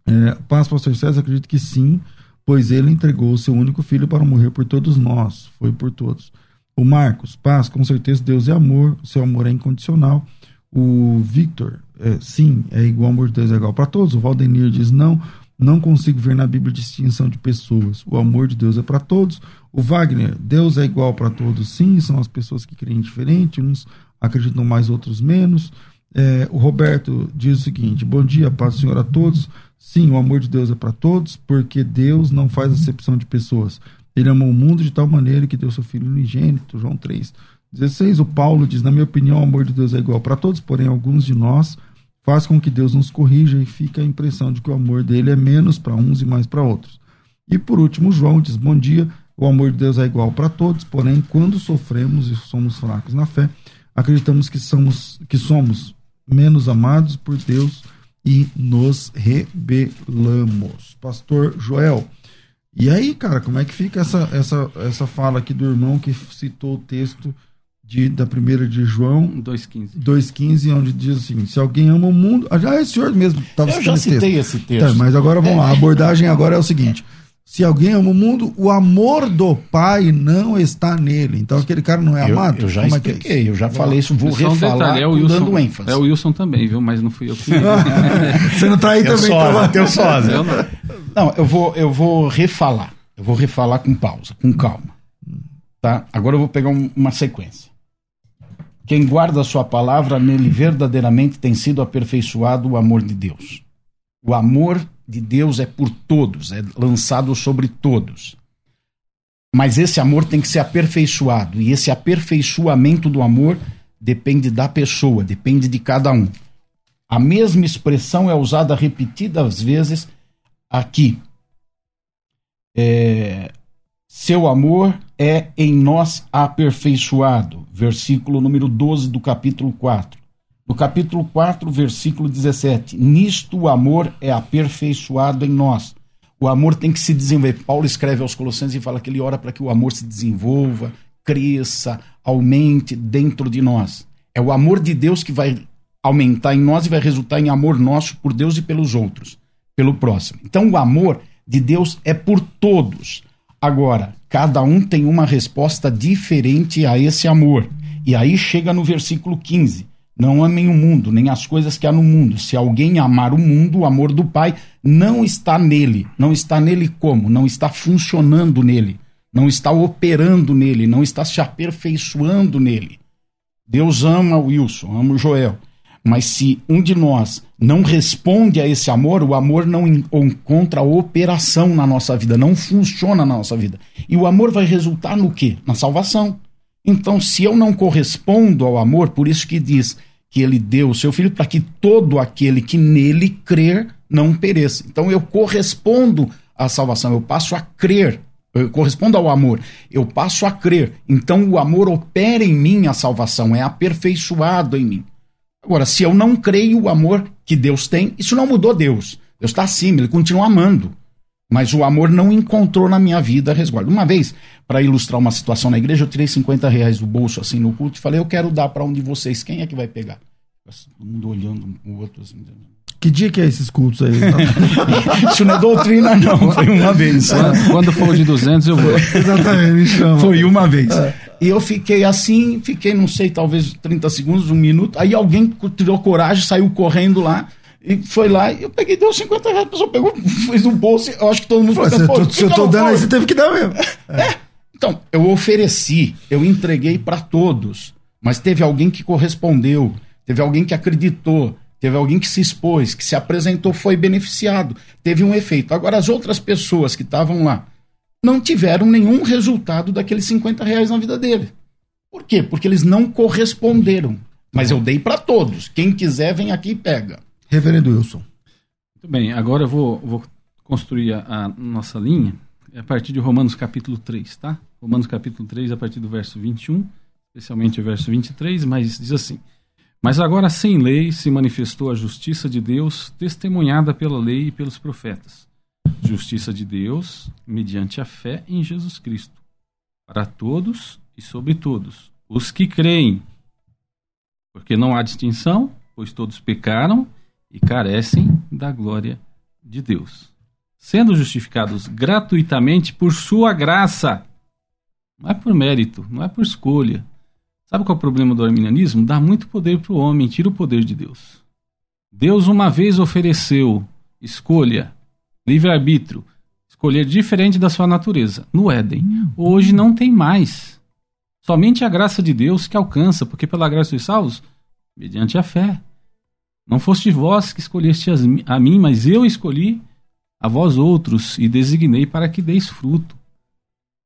é, Paz, Pastor César, acredito que sim, pois ele entregou o seu único filho para morrer por todos nós. Foi por todos. O Marcos, paz, com certeza Deus é amor, seu amor é incondicional. O Victor, é, sim, é igual amor de Deus, é igual para todos. O Valdenir diz não, não consigo ver na Bíblia distinção de pessoas. O amor de Deus é para todos. O Wagner, Deus é igual para todos, sim, são as pessoas que creem diferente, uns acreditam mais, outros menos. É, o Roberto diz o seguinte: Bom dia, paz do Senhor a todos. Sim, o amor de Deus é para todos, porque Deus não faz acepção de pessoas. Ele amou o mundo de tal maneira que deu seu filho unigênito. João 3, 16. O Paulo diz: Na minha opinião, o amor de Deus é igual para todos, porém, alguns de nós faz com que Deus nos corrija e fica a impressão de que o amor dele é menos para uns e mais para outros. E por último, João diz: Bom dia. O amor de Deus é igual para todos, porém, quando sofremos e somos fracos na fé, acreditamos que somos, que somos menos amados por Deus e nos rebelamos. Pastor Joel, E aí, cara, como é que fica essa, essa, essa fala aqui do irmão que citou o texto de, da primeira de João 2,15. 2,15, onde diz assim: se alguém ama o mundo. Ah, já é o senhor mesmo estava Eu já citei esse texto. Tá, mas agora vamos lá. A abordagem agora é o seguinte: se alguém ama o mundo, o amor do Pai não está nele. Então aquele cara não é Eu, amado? eu já Como é que é expliquei, eu já falei isso, vou Só um refalar detalhe, é o dando Wilson, ênfase. é o Wilson também, viu? Mas não fui eu que. [laughs] Você não tá aí Teu também, sósia, tá? teu sósia. Eu não. Não, eu vou, eu vou refalar. Eu vou refalar com pausa, com calma. Tá? Agora eu vou pegar um- uma sequência. Quem guarda sua palavra, nele verdadeiramente tem sido aperfeiçoado o amor de Deus. O amor de Deus é por todos, é lançado sobre todos. Mas esse amor tem que ser aperfeiçoado. E esse aperfeiçoamento do amor depende da pessoa, depende de cada um. A mesma expressão é usada repetidas vezes aqui. É, seu amor é em nós aperfeiçoado. Versículo número 12 do capítulo 4. No capítulo 4, versículo 17. Nisto o amor é aperfeiçoado em nós. O amor tem que se desenvolver. Paulo escreve aos Colossenses e fala que ele ora para que o amor se desenvolva, cresça, aumente dentro de nós. É o amor de Deus que vai aumentar em nós e vai resultar em amor nosso por Deus e pelos outros, pelo próximo. Então o amor de Deus é por todos. Agora, cada um tem uma resposta diferente a esse amor. E aí chega no versículo 15. Não amem o mundo, nem as coisas que há no mundo. Se alguém amar o mundo, o amor do Pai não está nele. Não está nele como? Não está funcionando nele. Não está operando nele. Não está se aperfeiçoando nele. Deus ama o Wilson, ama o Joel. Mas se um de nós não responde a esse amor, o amor não en- encontra operação na nossa vida, não funciona na nossa vida. E o amor vai resultar no quê? Na salvação. Então, se eu não correspondo ao amor, por isso que diz que ele deu o seu filho para que todo aquele que nele crer não pereça. Então, eu correspondo à salvação, eu passo a crer, eu correspondo ao amor, eu passo a crer. Então, o amor opera em mim a salvação, é aperfeiçoado em mim. Agora, se eu não creio o amor que Deus tem, isso não mudou Deus. Deus está acima, ele continua amando. Mas o amor não encontrou na minha vida resguardo. Uma vez, para ilustrar uma situação na igreja, eu tirei 50 reais do bolso assim no culto e falei: Eu quero dar para um de vocês. Quem é que vai pegar? Todo mundo olhando um pro outro assim. Que dia que é esses cultos aí? [laughs] Isso não é doutrina, não. Foi uma vez. Quando- Quando for de 200, eu vou. [laughs] Exatamente, me chama. Foi uma vez. E eu fiquei assim, fiquei, não sei, talvez 30 segundos, um minuto. Aí alguém tirou coragem, saiu correndo lá. E foi lá, e eu peguei, deu 50 reais, a pessoa pegou, [laughs] fez no bolso, eu acho que todo mundo Pô, se, falou, eu "Pô, tô, se eu que tô dando aí, foi?" você teve que dar mesmo. Então, eu ofereci, eu entreguei para todos, mas teve alguém que correspondeu, teve alguém que acreditou, teve alguém que se expôs, que se apresentou, foi beneficiado, teve um efeito. Agora, as outras pessoas que estavam lá não tiveram nenhum resultado daqueles 50 reais na vida dele. Por quê? Porque eles não corresponderam. Mas eu dei para todos. Quem quiser, vem aqui e pega. Reverendo Wilson. Muito bem, agora eu vou, vou construir a, a nossa linha a partir de Romanos capítulo 3, tá? Romanos capítulo 3, a partir do verso 21, especialmente o verso 23, mas diz assim: Mas agora sem lei se manifestou a justiça de Deus, testemunhada pela lei e pelos profetas. Justiça de Deus mediante a fé em Jesus Cristo, para todos e sobre todos, os que creem. Porque não há distinção, pois todos pecaram e carecem da glória de Deus, sendo justificados gratuitamente por sua graça. Não é por mérito, não é por escolha. Sabe qual é o problema do arminianismo? Dá muito poder para o homem, tira o poder de Deus. Deus uma vez ofereceu escolha, livre-arbítrio, escolher diferente da sua natureza, no Éden. Hoje não tem mais. Somente a graça de Deus que alcança, porque pela graça sois salvos, mediante a fé. Não foste vós que escolheste a mim, mas eu escolhi a vós outros e designei para que deis fruto.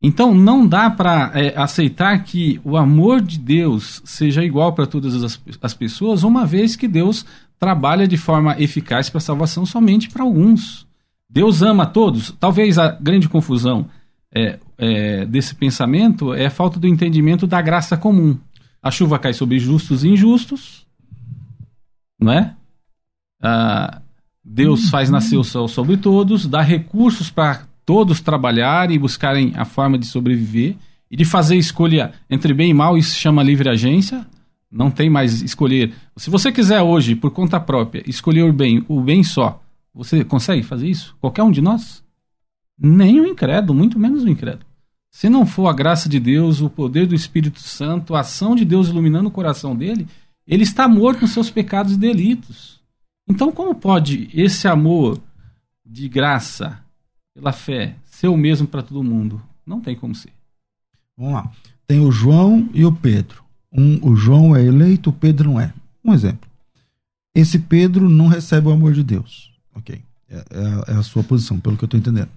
Então não dá para aceitar que o amor de Deus seja igual para todas as, as pessoas, uma vez que Deus trabalha de forma eficaz para a salvação somente para alguns. Deus ama todos. Talvez a grande confusão é, é, desse pensamento é a falta do entendimento da graça comum. A chuva cai sobre justos e injustos, não é? Ah, Deus faz nascer o sol sobre todos, dá recursos para todos trabalharem e buscarem a forma de sobreviver e de fazer escolha entre bem e mal, isso se chama livre agência. Não tem mais escolher. Se você quiser hoje, por conta própria, escolher o bem, o bem só, você consegue fazer isso? Qualquer um de nós? Nem o incrédulo, muito menos o incrédulo. Se não for a graça de Deus, o poder do Espírito Santo, a ação de Deus iluminando o coração dele, ele está morto nos seus pecados e delitos. Então, como pode esse amor de graça, pela fé, ser o mesmo para todo mundo? Não tem como ser. Vamos lá. Tem o João e o Pedro. Um, o João é eleito, o Pedro não é. Um exemplo. Esse Pedro não recebe o amor de Deus. Ok. É, é, é a sua posição, pelo que eu estou entendendo.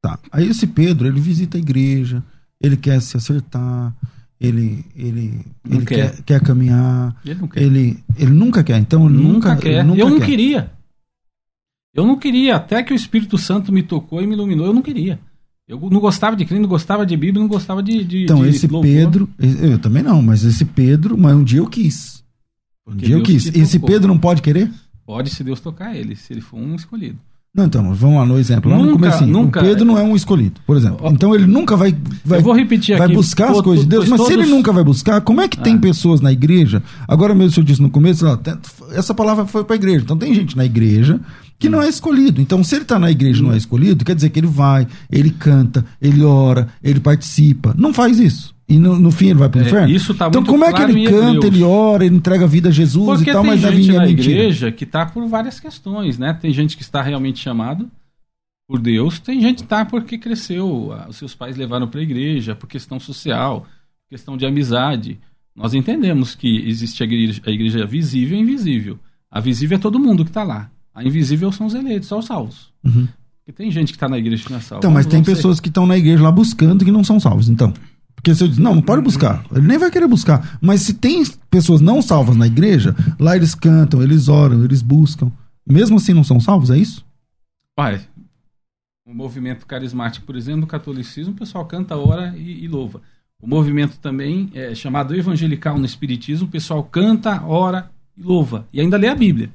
Tá. Aí esse Pedro, ele visita a igreja, ele quer se acertar, ele ele, ele quer. Quer, quer. caminhar. Ele não quer. Ele, ele nunca quer. Então ele nunca, nunca quer. Ele nunca eu não quer. queria. Eu não queria, até que o Espírito Santo me tocou e me iluminou, eu não queria. Eu não gostava de crente, não gostava de Bíblia, não gostava de. de Então, de esse louvor. Pedro, eu também não, mas esse Pedro, mas um dia eu quis. Um Porque dia eu Deus quis. te Esse tocou. Pedro não pode querer? Pode, se Deus tocar ele, se ele for um escolhido. Não, então, vamos lá no exemplo. Lá no comecinho. nunca- O Pedro não é um escolhido, por exemplo. Então ele nunca vai, vai, eu vou repetir vai aqui. buscar as coisas de Deus. Mas se ele todos- nunca vai buscar, como é que tem Ah. pessoas na igreja? Agora mesmo o senhor disse no começo, essa palavra foi para a igreja. Então tem gente na igreja que não é escolhido. Então se ele está na igreja e não é escolhido, quer dizer que ele vai, ele canta, ele ora, ele participa. Não faz isso. E no, no fim ele vai para o É, inferno? isso tá então como é que ele canta, ele ora, ele entrega a vida a Jesus Porque e tal, tem mas na gente vinha é na mentira. igreja que está por várias questões, né? Tem gente que está realmente chamado por Deus, tem gente que está porque cresceu, os seus pais levaram para a igreja, por questão social, questão de amizade. Nós entendemos que existe a igreja, a igreja visível e invisível. A visível é todo mundo que está lá. A invisível são os eleitos, são os salvos. Uhum. Porque tem gente que está na igreja que não é salva. Então, mas tem ser- pessoas que estão na igreja lá buscando que não são salvos, então. Porque se eu diz, não, não pode buscar, ele nem vai querer buscar. Mas se tem pessoas não salvas na igreja, lá eles cantam, eles oram, eles buscam. Mesmo assim não são salvos, é isso? Olha, o movimento carismático, por exemplo, do catolicismo, o pessoal canta, ora e, e louva. O movimento também é chamado evangelical no espiritismo, o pessoal canta, ora e louva. E ainda lê a Bíblia.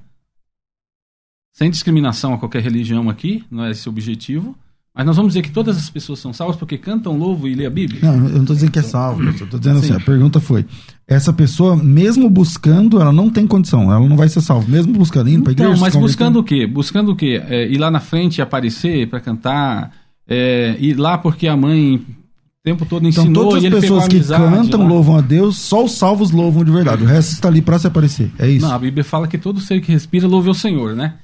Sem discriminação a qualquer religião aqui, não é esse o objetivo. Mas nós vamos dizer que todas as pessoas são salvas porque cantam, louvam e lê a Bíblia? Não, eu não estou dizendo que é salvo, eu estou dizendo assim, Sim. a pergunta foi, essa pessoa, mesmo buscando, ela não tem condição, ela não vai ser salva, mesmo buscando, indo para igreja... Então, mas buscando o quê? Buscando o quê? É, ir lá na frente e aparecer para cantar, é, ir lá porque a mãe o tempo todo Então ensinou todas e as pessoas que cantam, lá. louvam a Deus, só os salvos louvam de verdade, o resto está ali para se aparecer, é isso? Não, a Bíblia fala que todo ser que respira louve ao Senhor, né?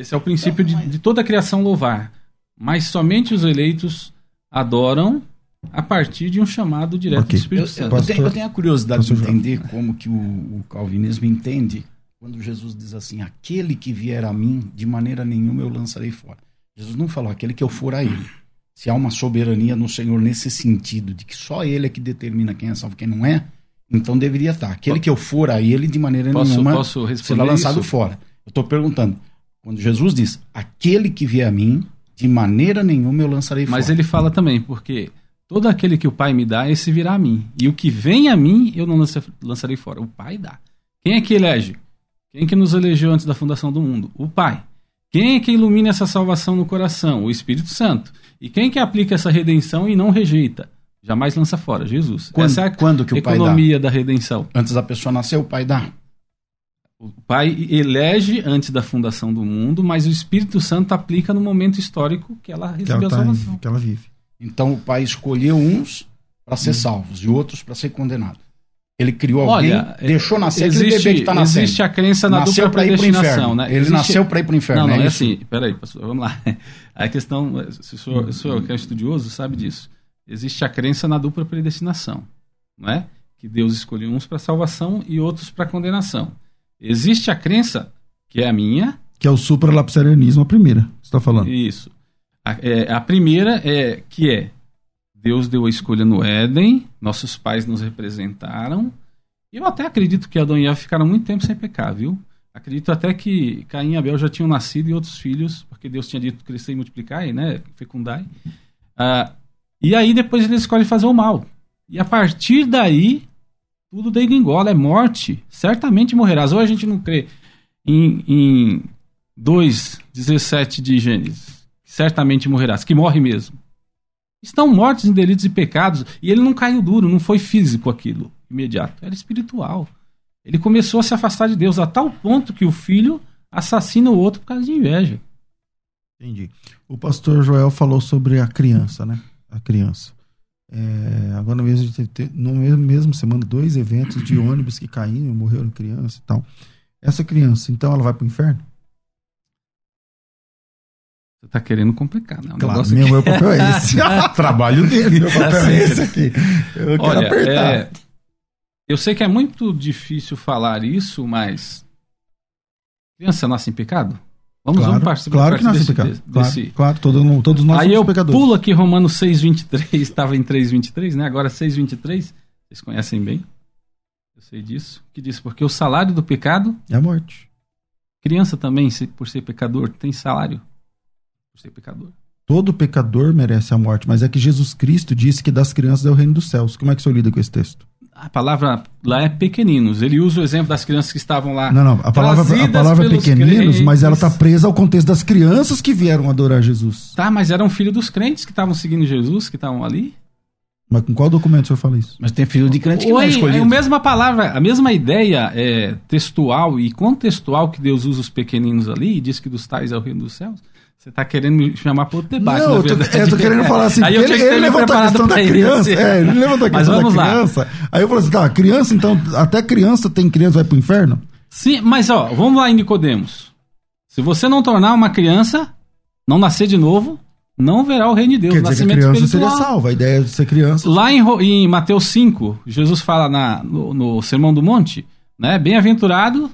Esse é o princípio de, de toda a criação louvar. Mas somente os eleitos adoram a partir de um chamado direto Ok. do Espírito Eu, eu Santo. tenho, eu tenho a curiosidade de Pastor João. entender como que o, o calvinismo entende quando Jesus diz assim: aquele que vier a mim, de maneira nenhuma eu lançarei fora. Jesus não falou aquele que eu for a ele. Se há uma soberania no Senhor nesse sentido, de que só ele é que determina quem é salvo e quem não é, então deveria estar. Aquele que eu for a ele, de maneira Posso- nenhuma, posso responder será lançado isso? fora. Eu estou perguntando. Quando Jesus diz, aquele que vier a mim, de maneira nenhuma eu lançarei Mas fora. ele fala também, porque todo aquele que o Pai me dá, esse virá a mim. E o que vem a mim, eu não lança- lançarei fora. O Pai dá. Quem é que elege? Quem é que nos elegeu antes da fundação do mundo? O Pai. Quem é que ilumina essa salvação no coração? O Espírito Santo. E quem é que aplica essa redenção e não rejeita? Jamais lança fora, Jesus. Quando- essa é a quando que o Pai dá? economia da redenção. Antes da pessoa nascer, o pai dá. O Pai elege antes da fundação do mundo, mas o Espírito Santo aplica no momento histórico que ela que, recebeu ela a tá, salvação. que ela vive. Então o pai escolheu uns para ser salvos e outros para ser condenados. Ele criou alguém, Olha, deixou nascer aquele existe, bebê que está nascendo. existe a crença na nasceu dupla para ir pro predestinação, né? Ele Existe- nasceu para ir para o inferno. Não, não, é é assim. Peraí, pastor, vamos lá. [laughs] A questão, se o senhor, o senhor que é estudioso sabe disso. Existe a crença na dupla predestinação, não é? Que Deus escolheu uns para salvação e outros para condenação. Existe a crença, que é a minha, Que é o supralapsarianismo, a primeira, você está falando. isso. A, é, a primeira é que é Deus deu a escolha no Éden, nossos pais nos representaram. Eu até acredito que Adão e Eva ficaram muito tempo sem pecar, viu? Acredito até que Caim e Abel já tinham nascido e outros filhos, porque Deus tinha dito crescer e multiplicar, né? Fecundai. Ah, e aí depois ele escolhe fazer o mal. E a partir daí, tudo degringola, é morte. Certamente morrerás. Ou a gente não crê em, em 2,17 de Gênesis, certamente morrerás, que morre mesmo. Estão mortos em delitos e pecados, e ele não caiu duro, não foi físico aquilo, imediato, era espiritual. Ele começou a se afastar de Deus a tal ponto que o filho assassina o outro por causa de inveja. Entendi. O pastor Joel falou sobre a criança, né? A criança. É, agora mesmo, no mesmo, mesmo semana, dois eventos de ônibus que caíram, morreram crianças e tal. Essa criança, então, ela vai pro inferno? Você tá querendo complicar, né? O Claro, meu, aqui- meu papel é esse. [laughs] Trabalho dele, meu papel é esse aqui. Eu quero Olha, apertar. é, eu sei que é muito difícil falar isso, mas criança nasce em pecado? Vamos, claro, vamos partir claro que nasce desse, desse- Claro, desse- claro todo, todos nós Aí somos eu pecadores. pulo aqui Romanos 6:23, estava em 3:23, né? Agora 6:23. Vocês conhecem bem? Eu sei disso. Que diz porque o salário do pecado, É a morte. criança também, por ser pecador, tem salário por ser pecador. Todo pecador merece a morte, mas é que Jesus Cristo disse que das crianças é o reino dos céus. Como é que o senhor lida com esse texto? A palavra lá é pequeninos. Ele usa o exemplo das crianças que estavam lá. Não, não. A palavra, a palavra pelos pequeninos, crentes. mas ela está presa ao contexto das crianças que vieram adorar Jesus. Tá, mas eram filhos dos crentes que estavam seguindo Jesus, que estavam ali. Mas com qual documento o senhor fala isso? Mas tem filho de crente que não é Oi, é escolhido. a mesma palavra, a mesma ideia é, textual e contextual que Deus usa os pequeninos ali e diz que dos tais é o reino dos céus. Você está querendo me chamar para outro debate, não, na eu tô, eu tô querendo falar assim, [laughs] Aí eu ele, ele me levantou a questão da criança. isso. É, ele levantou a Mas questão da vamos lá. criança. Aí eu falei assim, tá, criança, então, até criança tem criança, vai pro inferno? Sim, mas ó, vamos lá em Nicodemos. Se você não tornar uma criança, não nascer de novo, não verá o reino de Deus, Quer dizer que a nascimento criança espiritual. seria salva. A ideia de ser criança. Lá em, em Mateus 5, Jesus fala na- no, no Sermão do Monte, né? Bem-aventurado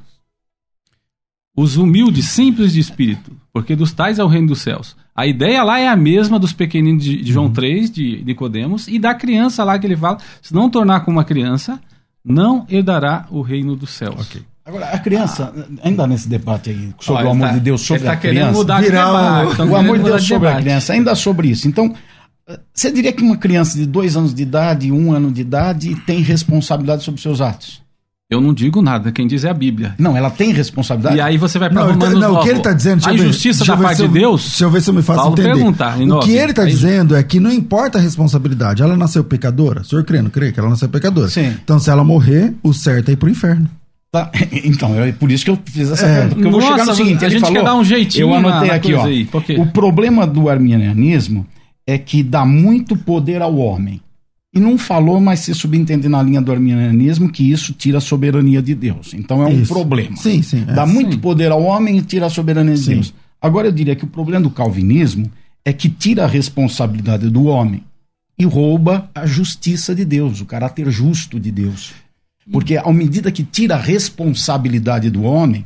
os humildes, simples de espírito, porque dos tais é o reino dos céus. A ideia lá é a mesma dos pequeninos de, de Uhum. João 3, de Nicodemos, e da criança lá que ele fala, se não tornar como uma criança, não herdará o reino dos céus. Agora, a criança, ainda nesse debate aí sobre Olha, o amor tá- de Deus sobre ele tá a querendo criança. mudar debate, o- o querendo amor de Deus sobre a debate. criança, ainda sobre isso. Então, você diria que uma criança de dois anos de idade, um ano de idade, tem responsabilidade sobre seus atos? Eu não digo nada, quem diz é a Bíblia. Não, ela tem responsabilidade. E aí você vai para tá- Romanos não, o que 9. ele está dizendo, a injustiça da parte de eu- Deus. Deixa eu ver se eu me faço Paulo entender. pergunta, o que ele está É dizendo é que não importa a responsabilidade. Ela nasceu pecadora. O senhor crê, não crê que ela nasceu pecadora? Sim. Então, se ela morrer, o certo é ir pro inferno. Tá, [laughs] Então, é por isso que eu fiz essa É. pergunta. Porque eu vou chegar no seguinte: a gente falou, quer dar um jeitinho Eu anotei na- aqui, ó. aí? O problema do arminianismo é que dá muito poder ao homem. E não falou, mas se subentende na linha do arminianismo que isso tira a soberania de Deus. Então é um Isso. problema. Sim, sim. é. Dá muito Sim. poder ao homem e tira a soberania de Sim. Deus. Agora eu diria que o problema do calvinismo é que tira a responsabilidade do homem e rouba a justiça de Deus, o caráter justo de Deus. Porque à medida que tira a responsabilidade do homem,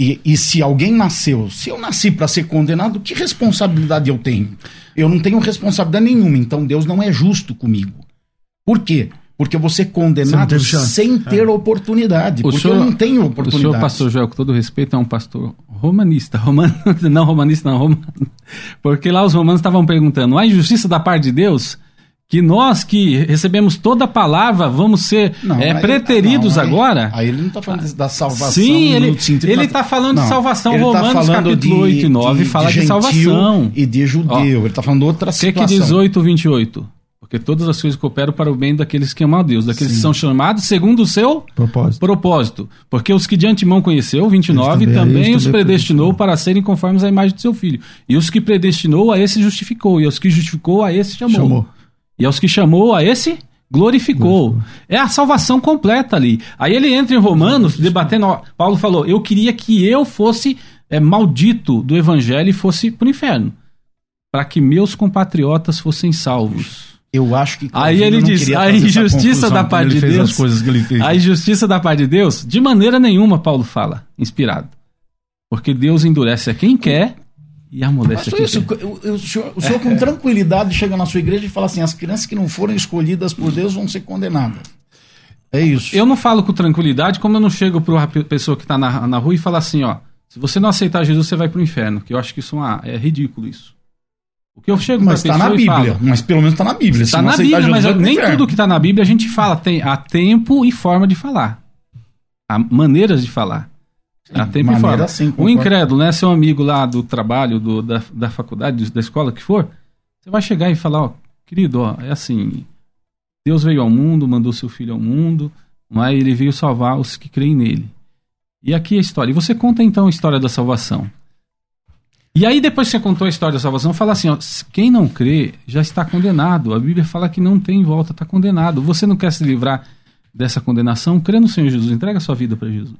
e, e se alguém nasceu, se eu nasci para ser condenado, que responsabilidade eu tenho? Eu não tenho responsabilidade nenhuma, então Deus não é justo comigo. Por quê? Porque eu vou ser condenado sem ter oportunidade. O porque senhor- eu não tenho O oportunidade. senhor, pastor Joel, com todo respeito, é um pastor romanista. [laughs] Roman... Não romanista, não, romano. Porque lá os romanos estavam perguntando: a injustiça da parte de Deus? Que nós que recebemos toda a palavra vamos ser Não, é, preteridos não, aí- agora? Aí ele não está falando da salvação. Sim, no ele- sentido ele da- tá falando de Não, salvação. ele tá Romanos, falando capítulo 8 e 9 fala de gentil salvação. E de judeu. Ó, ele está falando de outra O que, que situação. diz 8, 28? Porque todas as coisas cooperam para o bem daqueles que amam a Deus, daqueles Sim. que são chamados segundo o seu Propósito. propósito. Porque os que de antemão conheceu, 29, Eles também- também, os também predestinou predestinou. para serem conformes à imagem de seu filho. E os que predestinou, a esse justificou. E aos que justificou, a esse chamou. Chamou. E aos que chamou, a esse glorificou. É a salvação completa ali. Aí ele entra em Romanos, debatendo. ó, Paulo falou: Eu queria que eu fosse é, maldito do evangelho e fosse para o inferno. Para que meus compatriotas fossem salvos. Eu acho que Aí ele diz, a injustiça da parte de fez Deus. as coisas que ele fez. A injustiça da parte de Deus, de maneira nenhuma, Paulo fala, inspirado. Porque Deus endurece a quem quer e a Pastor, quem isso, eu- eu- o senhor, o senhor com tranquilidade chega na sua igreja e fala assim: as crianças que não foram escolhidas por Deus vão ser condenadas. É isso. Eu não falo com tranquilidade, como eu não chego para uma pessoa que está na, na rua e falo assim, ó, se você não aceitar Jesus, você vai para o inferno. Que eu acho que isso é, uma- é ridículo isso. O que eu chego mas está na Bíblia. falo, Mas pelo menos está na Bíblia. Está na Bíblia, mas Jesus, pro nem inferno. tudo que está na Bíblia a gente fala. Tem há tempo e forma de falar. Há maneiras de falar. Há tempo e forma. Assim, o incrédulo, né? Seu amigo lá do trabalho, do, da, da faculdade, da escola que for, você vai chegar e falar, ó, querido, ó, é assim, Deus veio ao mundo, mandou seu filho ao mundo, mas ele veio salvar os que creem nele. E aqui a história. E você conta então a história da salvação. E aí, depois que você contou a história da salvação, fala assim: ó, quem não crê já está condenado. A Bíblia fala que não tem volta, está condenado. Você não quer se livrar dessa condenação? Crê no Senhor Jesus, entrega a sua vida para Jesus.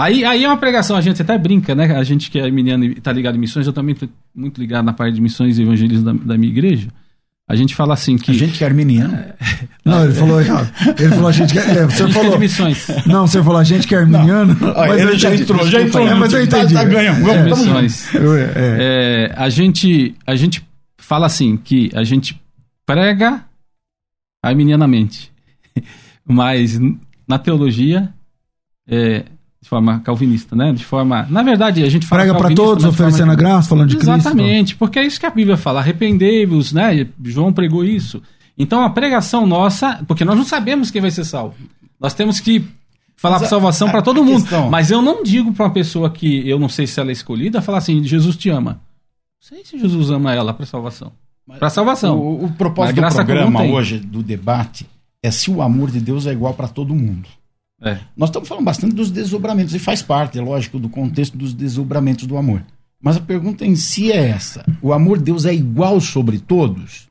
Aí, aí é uma pregação, a gente até brinca, né? A gente que é arminiano e está ligado em missões, eu também estou muito ligado na parte de missões e evangelismo da, da minha igreja. A gente fala assim que. A gente que é arminiano. [laughs] Não, ele falou. Ele falou a gente que é. Você falou. missões. Não, você falou a gente que é arminiano. Não. Mas ele já entrou, já entrou. É, mas eu entendi. Tá, tá ganhando. É, missões. É. É, a, gente, a gente fala assim que a gente prega arminianamente. [laughs] Mas na teologia, é, de forma calvinista, né? De forma, na verdade, a gente fala prega para todos, oferecendo a graça, falando de Exatamente, Cristo. Exatamente, porque é isso que a Bíblia fala, arrependei-vos, né? João pregou isso. Então a pregação nossa, porque nós não sabemos quem vai ser salvo. Nós temos que falar para salvação para todo mundo. Questão... Mas eu não digo para uma pessoa que eu não sei se ela é escolhida, falar assim, Jesus te ama. Não sei se Jesus ama ela para salvação. Para salvação. O, o propósito do programa hoje do debate é se o amor de Deus é igual para todo mundo. É. Nós estamos falando bastante dos desdobramentos, e faz parte, é lógico, do contexto dos desdobramentos do amor. Mas a pergunta em si é essa: o amor de Deus é igual sobre todos?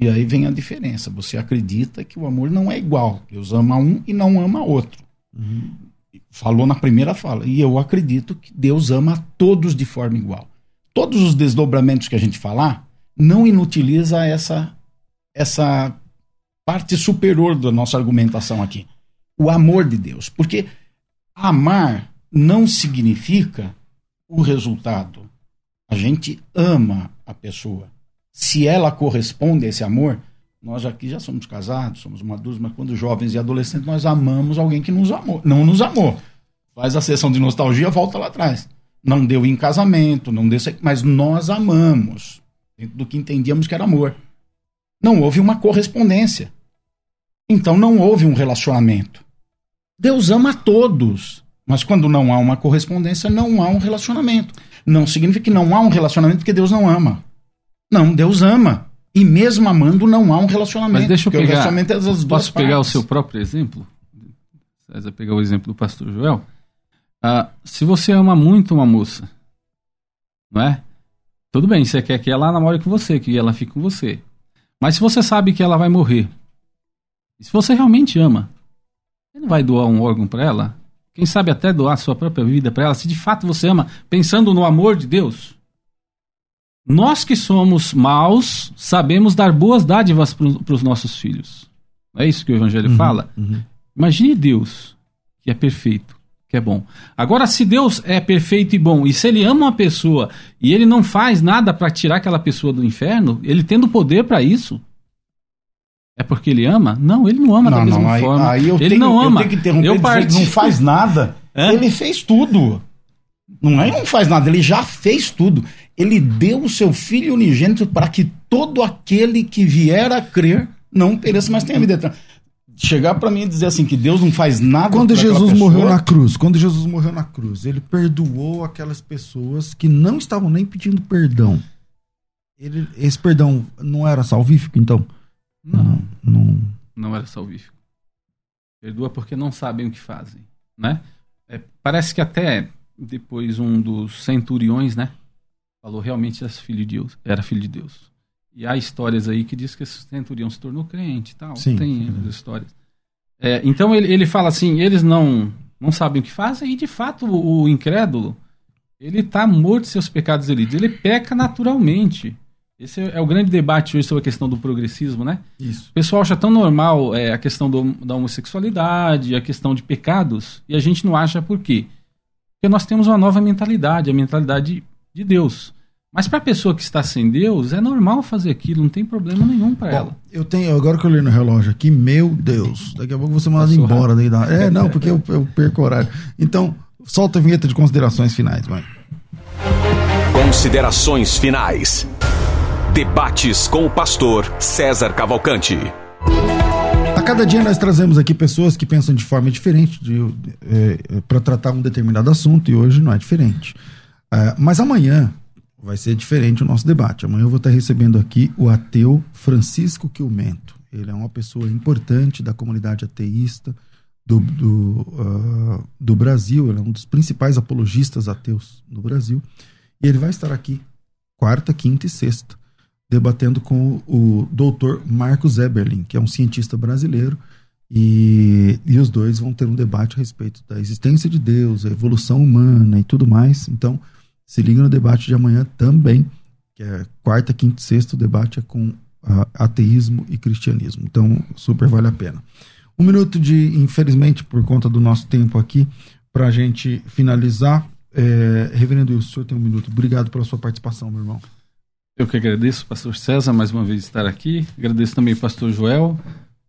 E aí vem a diferença. Você acredita que o amor não é igual. Deus ama um e não ama outro. Uhum. Falou na primeira fala. E eu acredito que Deus ama todos de forma igual. Todos os desdobramentos que a gente falar não inutiliza essa, essa parte superior da nossa argumentação aqui o amor de Deus. Porque amar não significa o resultado. A gente ama a pessoa. Se ela corresponde a esse amor, nós aqui já somos casados, somos maduros, mas quando jovens e adolescentes nós amamos alguém que nos amou, não nos amou. Faz a sessão de nostalgia, volta lá atrás. Não deu em casamento, não deu, mas nós amamos dentro do que entendíamos que era amor. Não houve uma correspondência. Então não houve um relacionamento. Deus ama a todos. Mas quando não há uma correspondência, não há um relacionamento. Não significa que não há um relacionamento porque Deus não ama. Não, Deus ama. E mesmo amando, não há um relacionamento. Mas deixa eu pegar. O relacionamento é das posso duas pegar partes. o seu próprio exemplo? César pegar o exemplo do pastor Joel. Ah, se você ama muito uma moça, não é? Tudo bem, você quer que ela namore com você, que ela fique com você. Mas se você sabe que ela vai morrer, e se você realmente ama, você não vai doar um órgão para ela? Quem sabe até doar sua própria vida para ela, se de fato você ama, pensando no amor de Deus? Nós que somos maus, sabemos dar boas dádivas para os nossos filhos. É isso que o Evangelho uhum, fala? Uhum. Imagine Deus, que é perfeito, que é bom. Agora, se Deus é perfeito e bom, e se ele ama uma pessoa e ele não faz nada para tirar aquela pessoa do inferno, ele tendo poder para isso, é porque ele ama? Não, ele não ama não, da mesma não, aí, forma. Aí eu ele tenho, não ama. Eu tenho que interromper eu parti... não faz nada. É? Ele fez tudo. Não é não faz nada, ele já fez tudo. Ele deu o seu filho unigênito para que todo aquele que vier a crer não pereça, mas tenha vida eterna. Chegar para mim e dizer assim que Deus não faz nada. Quando Jesus morreu na cruz, quando Jesus morreu na cruz, ele perdoou aquelas pessoas que não estavam nem pedindo perdão. Ele, esse perdão não era salvífico, então? Não, não, não era salvífico. Perdoa porque não sabem o que fazem, né? É, parece que até depois um dos centuriões, né? Falou realmente era filho de Deus, era filho de Deus. E há histórias aí que diz que esse centurião se tornou crente e tal. Sim, Tem sim. histórias. É, então ele, ele fala assim, eles não não sabem o que fazem e de fato o, o incrédulo ele está morto de seus pecados delitos. Ele peca naturalmente. Esse é o grande debate hoje sobre a questão do progressismo, né? Isso. O pessoal acha tão normal é, a questão do, da homossexualidade, a questão de pecados, e a gente não acha por quê? Porque nós temos uma nova mentalidade, a mentalidade de Deus. Mas para a pessoa que está sem Deus, é normal fazer aquilo, não tem problema nenhum para ela. Eu tenho, agora que eu li no relógio aqui, meu Deus, daqui a pouco você manda embora daí da. É, [laughs] não, porque eu, eu perco horário. Então, solta a vinheta de considerações finais, vai. Considerações finais. Debates com o pastor César Cavalcante. A cada dia nós trazemos aqui pessoas que pensam de forma diferente é, para tratar um determinado assunto e hoje não é diferente. É, mas amanhã vai ser diferente o nosso debate. Amanhã eu vou estar recebendo aqui o ateu Francisco Quilmento. Ele é uma pessoa importante da comunidade ateísta do, do, uh, do Brasil, ele é um dos principais apologistas ateus do Brasil. E ele vai estar aqui quarta, quinta e sexta, debatendo com o, doutor Marcos Eberlin, que é um cientista brasileiro. E, e os dois vão ter um debate a respeito da existência de Deus, a evolução humana e tudo mais. Então, se liga no debate de amanhã também, que é quarta, quinta e sexta, o debate é com uh, ateísmo e cristianismo. Então, super vale a pena. Um minuto de, infelizmente, por conta do nosso tempo aqui, para a gente finalizar. É, Reverendo Wilson, o senhor tem um minuto. Obrigado pela sua participação, meu irmão. Eu que agradeço, pastor César, mais uma vez estar aqui. Agradeço também pastor Joel.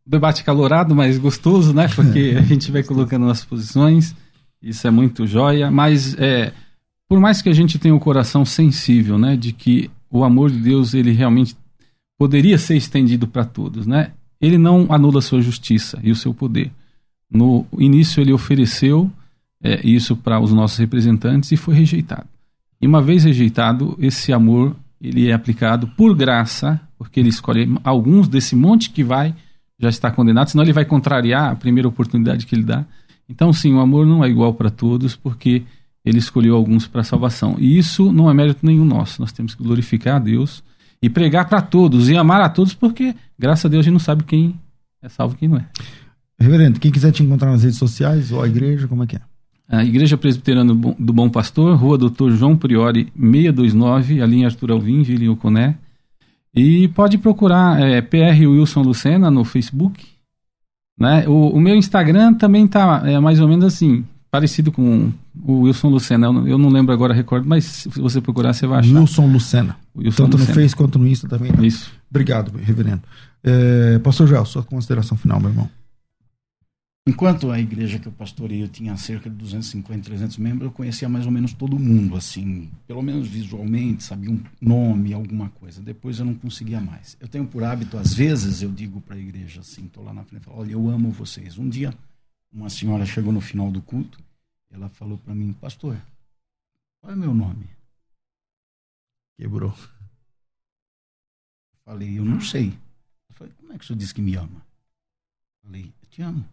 Debate calorado, mas gostoso, né? Porque [laughs] a gente vai colocando nossas posições. Isso é muito joia. Mas é, por mais que a gente tenha o um coração sensível, né? De que o amor de Deus, ele realmente poderia ser estendido para todos, né? Ele não anula a sua justiça e o seu poder. No início, ele ofereceu é, isso para os nossos representantes e foi rejeitado. E uma vez rejeitado, esse amor ele é aplicado por graça, porque ele escolhe alguns desse monte que vai já está condenado, senão ele vai contrariar a primeira oportunidade que ele dá. Então, sim, o amor não é igual para todos, porque ele escolheu alguns para salvação. E isso não é mérito nenhum nosso. Nós temos que glorificar a Deus e pregar para todos e amar a todos, porque, graças a Deus, a gente não sabe quem é salvo e quem não é. Reverendo, quem quiser te encontrar nas redes sociais ou a igreja, como é que é? A Igreja Presbiteriana do Bom Pastor, Rua Doutor João Priori, 629, a linha Arthur Alvim, Vila Oconé. E pode procurar é, PR Wilson Lucena no Facebook. Né? O, o meu Instagram também tá é, mais ou menos assim, parecido com o Wilson Lucena. Eu, eu não lembro agora, recordo, mas se você procurar, você vai achar. Wilson Lucena. Wilson Tanto Lucena. no Face quanto no Insta também. Né? Isso. Obrigado, reverendo. É, Pastor Joel, sua consideração final, meu irmão. Enquanto a igreja que eu pastorei eu tinha cerca de 250, 300 membros, eu conhecia mais ou menos todo mundo, assim, pelo menos visualmente, sabia um nome, alguma coisa. Depois eu não conseguia mais. Eu tenho por hábito, às vezes, eu digo para a igreja assim, estou lá na frente, falo, olha, eu amo vocês. Um dia, uma senhora chegou no final do culto, ela falou para mim, pastor, qual é o meu nome? Quebrou. Falei, eu não sei. Eu falei, como é que o senhor disse que me ama? Falei, eu te amo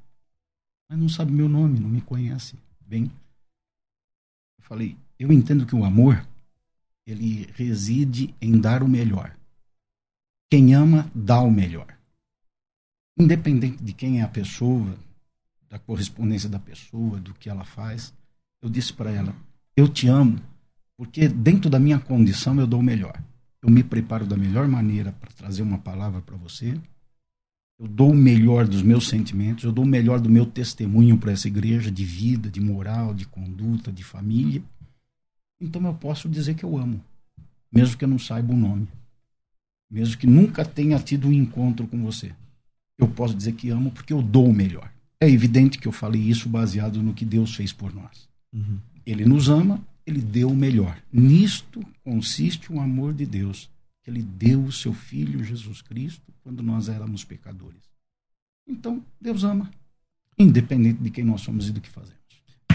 mas não sabe meu nome, não me conhece bem. Eu falei, eu entendo que o amor ele reside em dar o melhor. Quem ama dá o melhor. Independente de quem é a pessoa, da correspondência da pessoa, do que ela faz, eu disse para ela: eu te amo, porque dentro da minha condição eu dou o melhor. Eu me preparo da melhor maneira para trazer uma palavra para você eu dou o melhor dos meus sentimentos, eu dou o melhor do meu testemunho para essa igreja de vida, de moral, de conduta, de família. Então eu posso dizer que eu amo, mesmo que eu não saiba o nome, mesmo que nunca tenha tido um encontro com você. Eu posso dizer que amo porque eu dou o melhor. É evidente que eu falei isso baseado no que Deus fez por nós. Uhum. Ele nos ama, ele deu o melhor. Nisto consiste o amor de Deus que ele deu o seu filho Jesus Cristo quando nós éramos pecadores. Então, Deus ama, independente de quem nós somos e do que fazemos.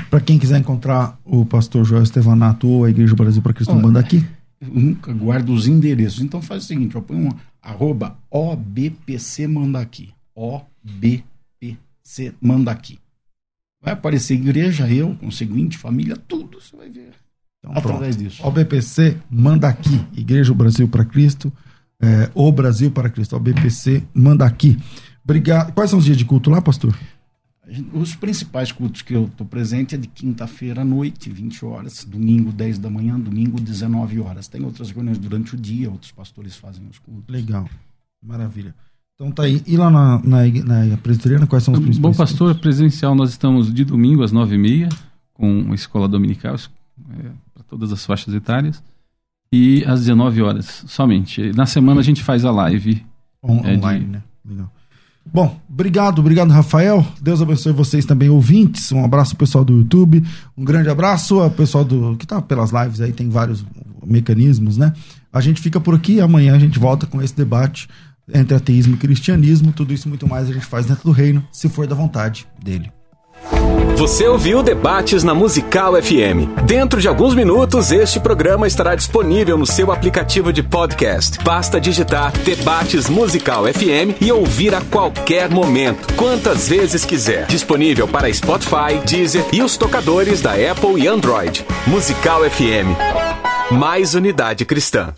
Para quem quiser encontrar o pastor Joel Estevanato ou a Igreja Brasil para Cristo Banda aqui. Eu nunca guardo os endereços. Então faz o seguinte, eu ponho um arroba OBPC manda aqui. OBPC manda aqui. Vai aparecer igreja, eu, com seguinte, família, tudo, você vai ver. Então, Através pronto. disso. OBPC manda aqui. Igreja Brasil para Cristo. É, o Brasil para Cristo. OBPC manda aqui. Obrigado. Quais são os dias de culto lá, pastor? Os principais cultos que eu estou presente é de quinta-feira à noite, 20 horas, domingo 10 da manhã, domingo 19 horas. Tem outras reuniões durante o dia, outros pastores fazem os cultos. Legal, maravilha. Então tá aí. E lá na, na, na presbiteriana, quais são os principais? Bom, pastor, cultos? presencial nós estamos de domingo às 9h30, com a escola dominical, para todas as faixas etárias. E às 19 horas somente. Na semana a gente faz a live. On, é, online, de... né? Legal. Bom, obrigado, obrigado, Rafael. Deus abençoe vocês também, ouvintes. Um abraço pessoal do YouTube. Um grande abraço ao pessoal do que tá pelas lives aí, tem vários mecanismos, né? A gente fica por aqui. Amanhã a gente volta com esse debate entre ateísmo e cristianismo. Tudo isso e muito mais a gente faz dentro do reino, se for da vontade dele. Você ouviu Debates na Musical FM. Dentro de alguns minutos, este programa estará disponível no seu aplicativo de podcast. Basta digitar Debates Musical FM e ouvir a qualquer momento, quantas vezes quiser. Disponível para Spotify, Deezer e os tocadores da Apple e Android. Musical FM. Mais unidade cristã.